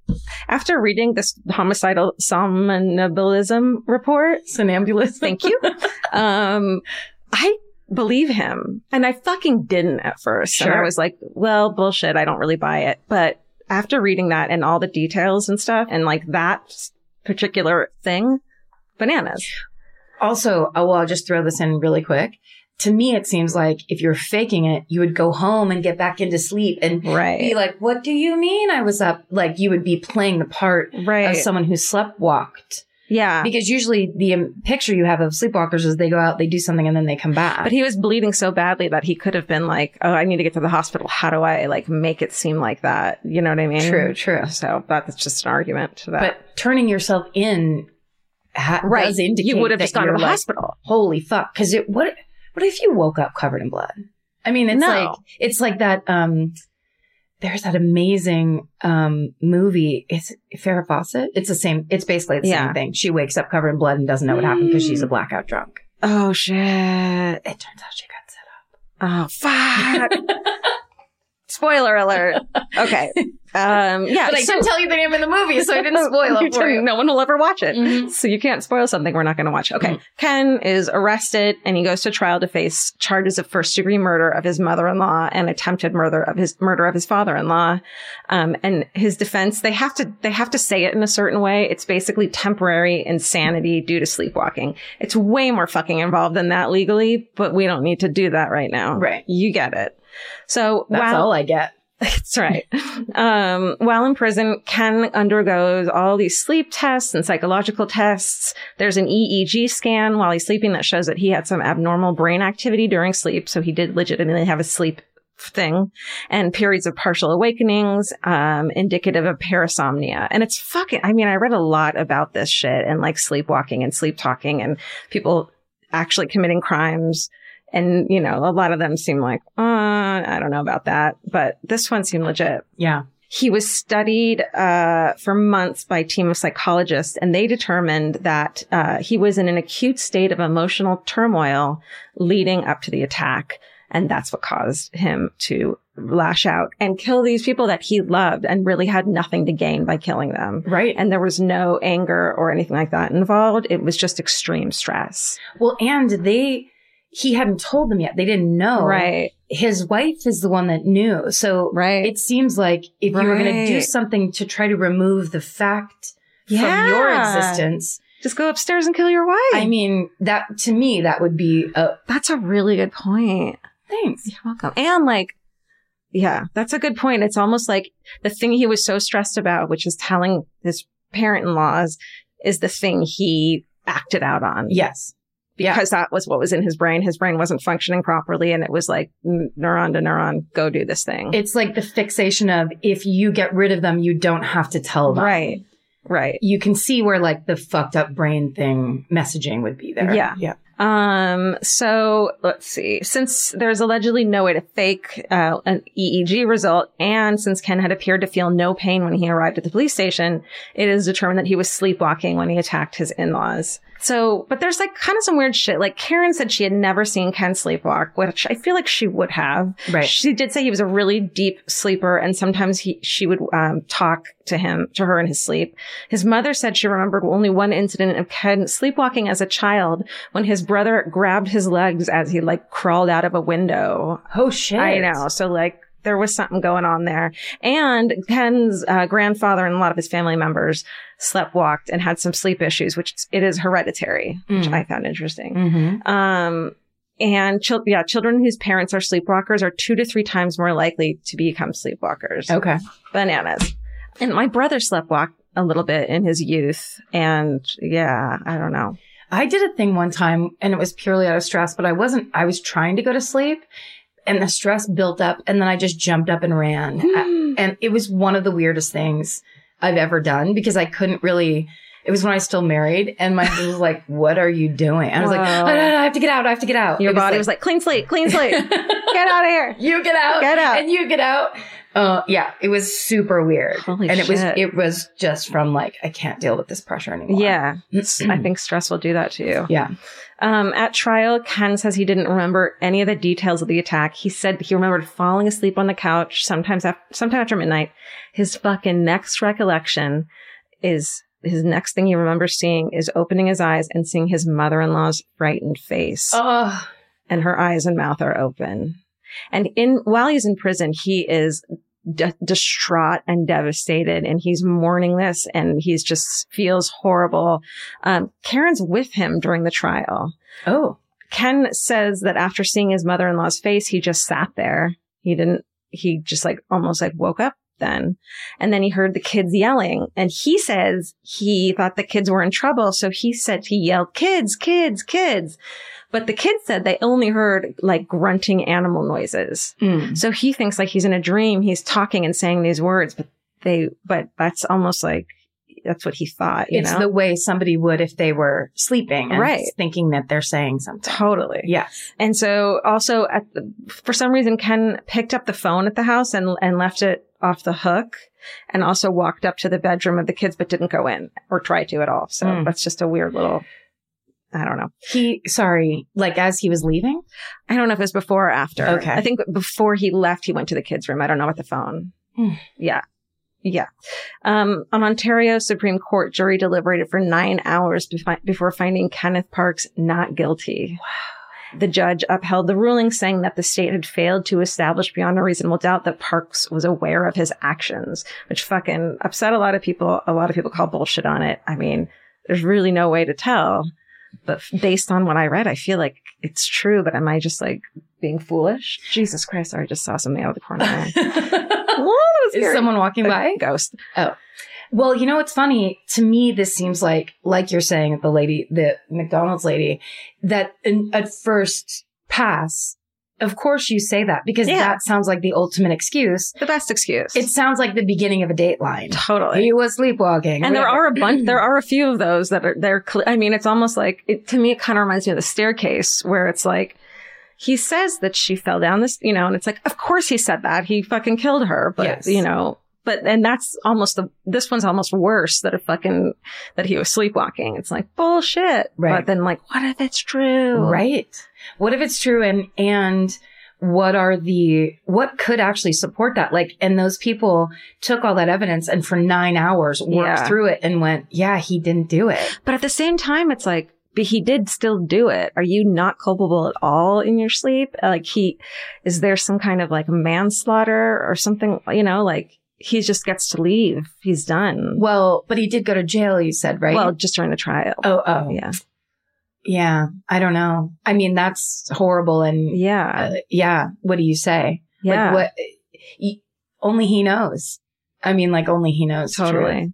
after reading this homicidal somnambulism report, Somnambulist. thank you, um, I believe him. And I fucking didn't at first. And I was like, well, bullshit. I don't really buy it. But after reading that and all the details and stuff and like that particular thing, bananas. Also, oh, well, I'll just throw this in really quick. To me, it seems like if you're faking it, you would go home and get back into sleep and be like, what do you mean I was up? Like you would be playing the part Right. of someone who sleptwalked. yeah. Because usually the um, picture you have of sleepwalkers is they go out, they do something, and then they come back. But he was bleeding so badly that he could have been like, "Oh, I need to get to the hospital. How do I like make it seem like that?" You know what I mean? True, true. So that's just an argument to that. But turning yourself in ha- right, does indicate you would have just gone to the like, hospital. Holy fuck! Because it what what if you woke up covered in blood? I mean, it's No. like it's like that. Um, there's that amazing um movie. It's Farrah Fawcett. It's the same. It's basically the Yeah. same thing. She wakes up covered in blood and doesn't know what happened because she's a blackout drunk. Oh shit! It turns out she got set up. Oh fuck! Spoiler alert. Okay. Um. Yeah. But I so- didn't tell you the name of the movie, so I didn't spoil it for you. No one will ever watch it. Mhm. So you can't spoil something we're not going to watch. Okay. Mhm. Ken is arrested and he goes to trial to face charges of first degree murder of his mother-in-law and attempted murder of his murder of his father-in-law. Um, and his defense, they have to, they have to say it in a certain way. It's basically temporary insanity due to sleepwalking. It's way more fucking involved than that legally, but we don't need to do that right now. Right. You get it. So That's while- all I get. that's right. Um, while in prison, Ken undergoes all these sleep tests and psychological tests. There's an EEG scan while he's sleeping that shows that he had some abnormal brain activity during sleep. So he did legitimately have a sleep thing and periods of partial awakenings, um, indicative of parasomnia. And it's fucking, I mean, I read a lot about this shit and like sleepwalking and sleep talking and people actually committing crimes. And, you know, a lot of them seem like, uh, I don't know about that, but this one seemed legit. Yeah. He was studied uh, for months by a team of psychologists, and they determined that uh, he was in an acute state of emotional turmoil leading up to the attack. And that's what caused him to lash out and kill these people that he loved and really had nothing to gain by killing them. Right. And there was no anger or anything like that involved. It was just extreme stress. Well, and they, he hadn't told them yet. They didn't know. Right. His wife is the one that knew. So Right. it seems like if you were going to do something to try to remove the fact from your existence, Just go upstairs and kill your wife. I mean, that to me, that would be a that's a really good point. thanks. You're welcome. And like, yeah, that's a good point. It's almost like the thing he was so stressed about, which is telling his parent-in-laws, is the thing he acted out on. Yes. Yeah. Because that was what was in his brain. His brain wasn't functioning properly. And it was like neuron to neuron, go do this thing. It's like the fixation of if you get rid of them, you don't have to tell them. right. Right. You can see where like the fucked up brain thing messaging would be there. Yeah. Yeah. Um, so let's see. Since there's allegedly no way to fake uh, an EEG result, and since Ken had appeared to feel no pain when he arrived at the police station, it is determined that he was sleepwalking when he attacked his in-laws. So, but there's like kind of some weird shit. Like Karen said she had never seen Ken sleepwalk, which I feel like she would have. Right. She did say he was a really deep sleeper, and sometimes he she would um, talk to him to her in his sleep. His mother said she remembered only one incident of Ken sleepwalking as a child when his brother grabbed his legs as he like crawled out of a window. Oh shit. I know. So like there was something going on there. And Ken's uh, grandfather and a lot of his family members slept walked and had some sleep issues, which it is hereditary, which Mm. I found interesting. Mm-hmm. Um, and chil- yeah, children whose parents are sleepwalkers are two to three times more likely to become sleepwalkers. Okay. Bananas. And my brother sleptwalked a little bit in his youth. And yeah, I don't know. I did a thing one time and it was purely out of stress, but I wasn't, I was trying to go to sleep and the stress built up and then I just jumped up and ran. I- and it was one of the weirdest things I've ever done because I couldn't really, it was when I was still married and my husband was like, what are you doing? And I was like. "Oh, no, no, I have to get out. I have to get out. Your body was like, clean slate, clean slate. Get out of here. you get out, Get out. and you get out. Uh, yeah, it was super weird. Holy and it was, it was just from like, I can't deal with this pressure anymore. Yeah. I think stress will do that to you. Yeah. Um, at trial, Ken says he didn't remember any of the details of the attack. He said he remembered falling asleep on the couch sometimes after, sometime after midnight. His fucking next recollection is his next thing he remembers seeing is opening his eyes and seeing his mother-in-law's frightened face Oh, and her eyes and mouth are open. And in, while he's in prison, he is de- distraught and devastated and he's mourning this and he's just feels horrible. Um, Karen's with him during the trial. oh, Ken says that after seeing his mother-in-law's face, he just sat there. He didn't, he just like almost like woke up then. And then he heard the kids yelling and he says he thought the kids were in trouble. So he said he yelled, kids, kids, kids. But the kids said they only heard like grunting animal noises. Mm. So he thinks like he's in a dream. He's talking and saying these words, but they, but that's almost like, that's what he thought, you it's know? the way somebody would if they were sleeping and Right. thinking that they're saying something. totally. Yes. And so also at the, for some reason, Ken picked up the phone at the house and, and left it off the hook and also walked up to the bedroom of the kids, but didn't go in or try to at all. So Mm. that's just a weird little, I don't know. He, sorry, like as he was leaving? I don't know if it was before or after. Okay. I think before he left, he went to the kids' room. I don't know about the phone. Hmm. Yeah. Yeah. Um, an Ontario Supreme Court jury deliberated for nine hours befi- before finding Kenneth Parks not guilty. Wow. The judge upheld the ruling saying that the state had failed to establish beyond a reasonable doubt that Parks was aware of his actions, which fucking upset a lot of people. A lot of people call bullshit on it. I mean, there's really no way to tell. But based on what I read, I feel like it's true. But am I just like being foolish? Jesus Christ! Sorry, I just saw something out of the corner. of my eye. Whoa, that was Is scary. someone walking A by? Ghost. Oh. Well, you know what's funny? To me, this seems like, like you're saying, the lady, the McDonald's lady, that in, at first pass, of course you say that because Yeah. that sounds like the ultimate excuse. The best excuse. It sounds like the beginning of a dateline. totally. He was sleepwalking. and there are a bunch there are a few of those that are they're cl- i mean it's almost like it, to me it kind of reminds me of the staircase where it's like he says that she fell down this you know and it's like of course he said that he fucking killed her but Yes. you know but and that's almost the this one's almost worse that a fucking that he was sleepwalking it's like bullshit Right. but then like what if it's true Right. What if it's true and and what are the what could actually support that? Like and those people took all that evidence and for 9 hours worked Yeah. through it and went, "Yeah, he didn't do it." but at the same time it's like but he did still do it. Are you not culpable at all in your sleep? Like he, is there some kind of like manslaughter or something, you know, like he just gets to leave. He's done. Well, but he did go to jail, you said, right? Well, just during the trial. oh, oh. Yeah. Yeah, I don't know. I mean, that's horrible and Yeah. uh, yeah, what do you say? yeah. Like what y- only he knows. I mean, like only he knows. Totally.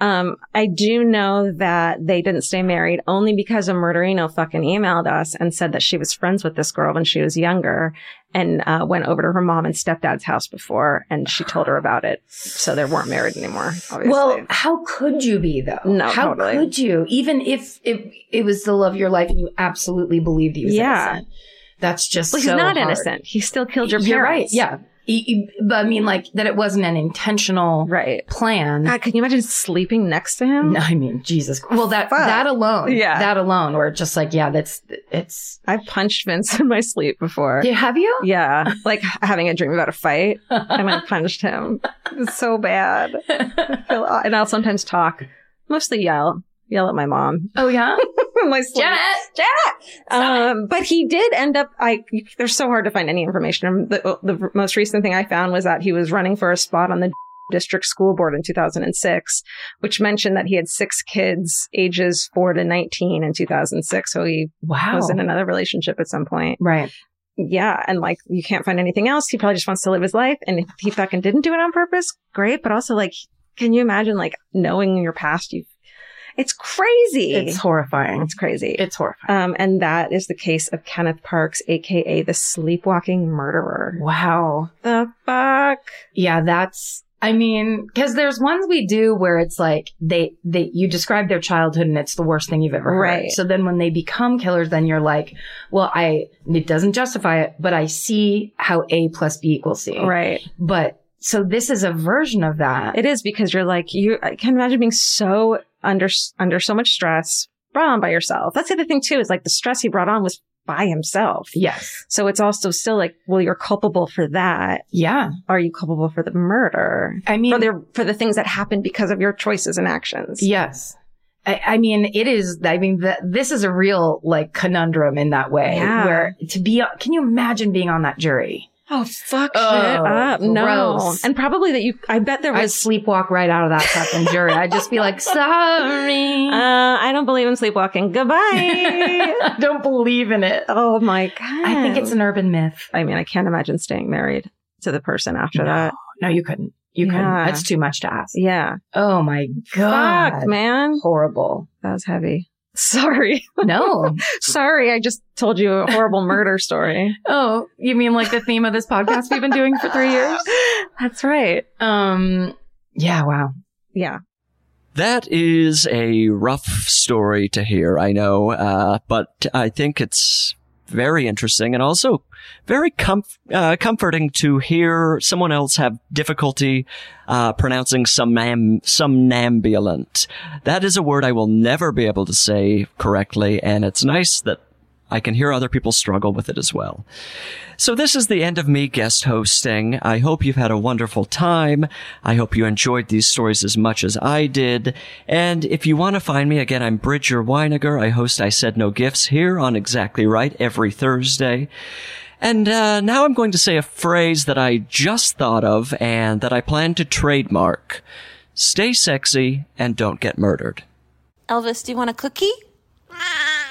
Um, I do know that they didn't stay married only because a murderino fucking emailed us and said that she was friends with this girl when she was younger and uh, went over to her mom and stepdad's house before and she told her about it. So they weren't married anymore, obviously. Well, how could you be though? No, how totally. could you? Even if it, it was the love of your life and you absolutely believed he was Yeah. innocent, that's just well, he's so not hard. innocent. He still killed your You're right. parents. Yeah, but I mean, like that it wasn't an intentional Right. plan. God, can you imagine sleeping next to him? No, I mean, Jesus. Well, that Fuck. that alone, Yeah. that alone, where just like, yeah, that's it's. I've punched Vince in my sleep before. Yeah, have you? Yeah, like having a dream about a fight, and I punched him. It's so bad. And I'll sometimes talk, mostly yell, yell at my mom. oh yeah, my sleep. Janet. Um, but he did end up. I they're so hard to find any information. The, the most recent thing I found was that he was running for a spot on the district school board in 2006, which mentioned that he had six kids, ages four to 19, in 2006. So he Wow. was in another relationship at some point. right. Yeah, and like you can't find anything else. He probably just wants to live his life, and if he fucking didn't do it on purpose, great. But also, like, can you imagine like knowing your past? You, it's crazy. It's horrifying. It's crazy. It's horrifying. Um, and that is the case of Kenneth Parks, aka the sleepwalking murderer. wow. The fuck? Yeah, that's. I mean, because there's ones we do where it's like they they you describe their childhood and it's the worst thing you've ever heard. Right. So then when they become killers, then you're like, well, I it doesn't justify it, but I see how A plus B equals C. Right. But so this is a version of that. It is because you're like you. I can imagine being so under under so much stress, brought on by yourself. That's the other thing too. Is like the stress he brought on was by himself. yes. So it's also still like, well, you're culpable for that. Yeah. Are you culpable for the murder? I mean, For the for the things that happened because of your choices and actions. Yes. I, I mean, it is, I mean, the, this is a real like conundrum in that way Yeah. where to be, can you imagine being on that jury? Oh fuck Oh, shit up! No, gross. and probably that you. I bet there I'd was. sleepwalk right out of that fucking jury. I'd just be like, sorry. Uh, I don't believe in sleepwalking. Goodbye. I don't believe in it. oh my god! I think it's an urban myth. I mean, I can't imagine staying married to the person after that. No, you couldn't. You couldn't. That's too much to ask. Yeah. Oh my God. Fuck, man. Horrible. That was heavy. Sorry. No. Sorry. I just told you a horrible murder story. oh, you mean like the theme of this podcast we've been doing for three years? That's right. Um, yeah, wow. Yeah. That is a rough story to hear, I know, uh, but I think it's very interesting and also very comf- uh, comforting to hear someone else have difficulty uh, pronouncing somnam- somnambulant. That is a word I will never be able to say correctly, and it's nice that I can hear other people struggle with it as well. So this is the end of me guest hosting. I hope you've had a wonderful time. I hope you enjoyed these stories as much as I did. And if you want to find me again, I'm Bridger Winegar. I host I Said No Gifts here on Exactly Right every Thursday. And uh, now I'm going to say a phrase that I just thought of and that I plan to trademark. Stay sexy and don't get murdered. Elvis, do you want a cookie?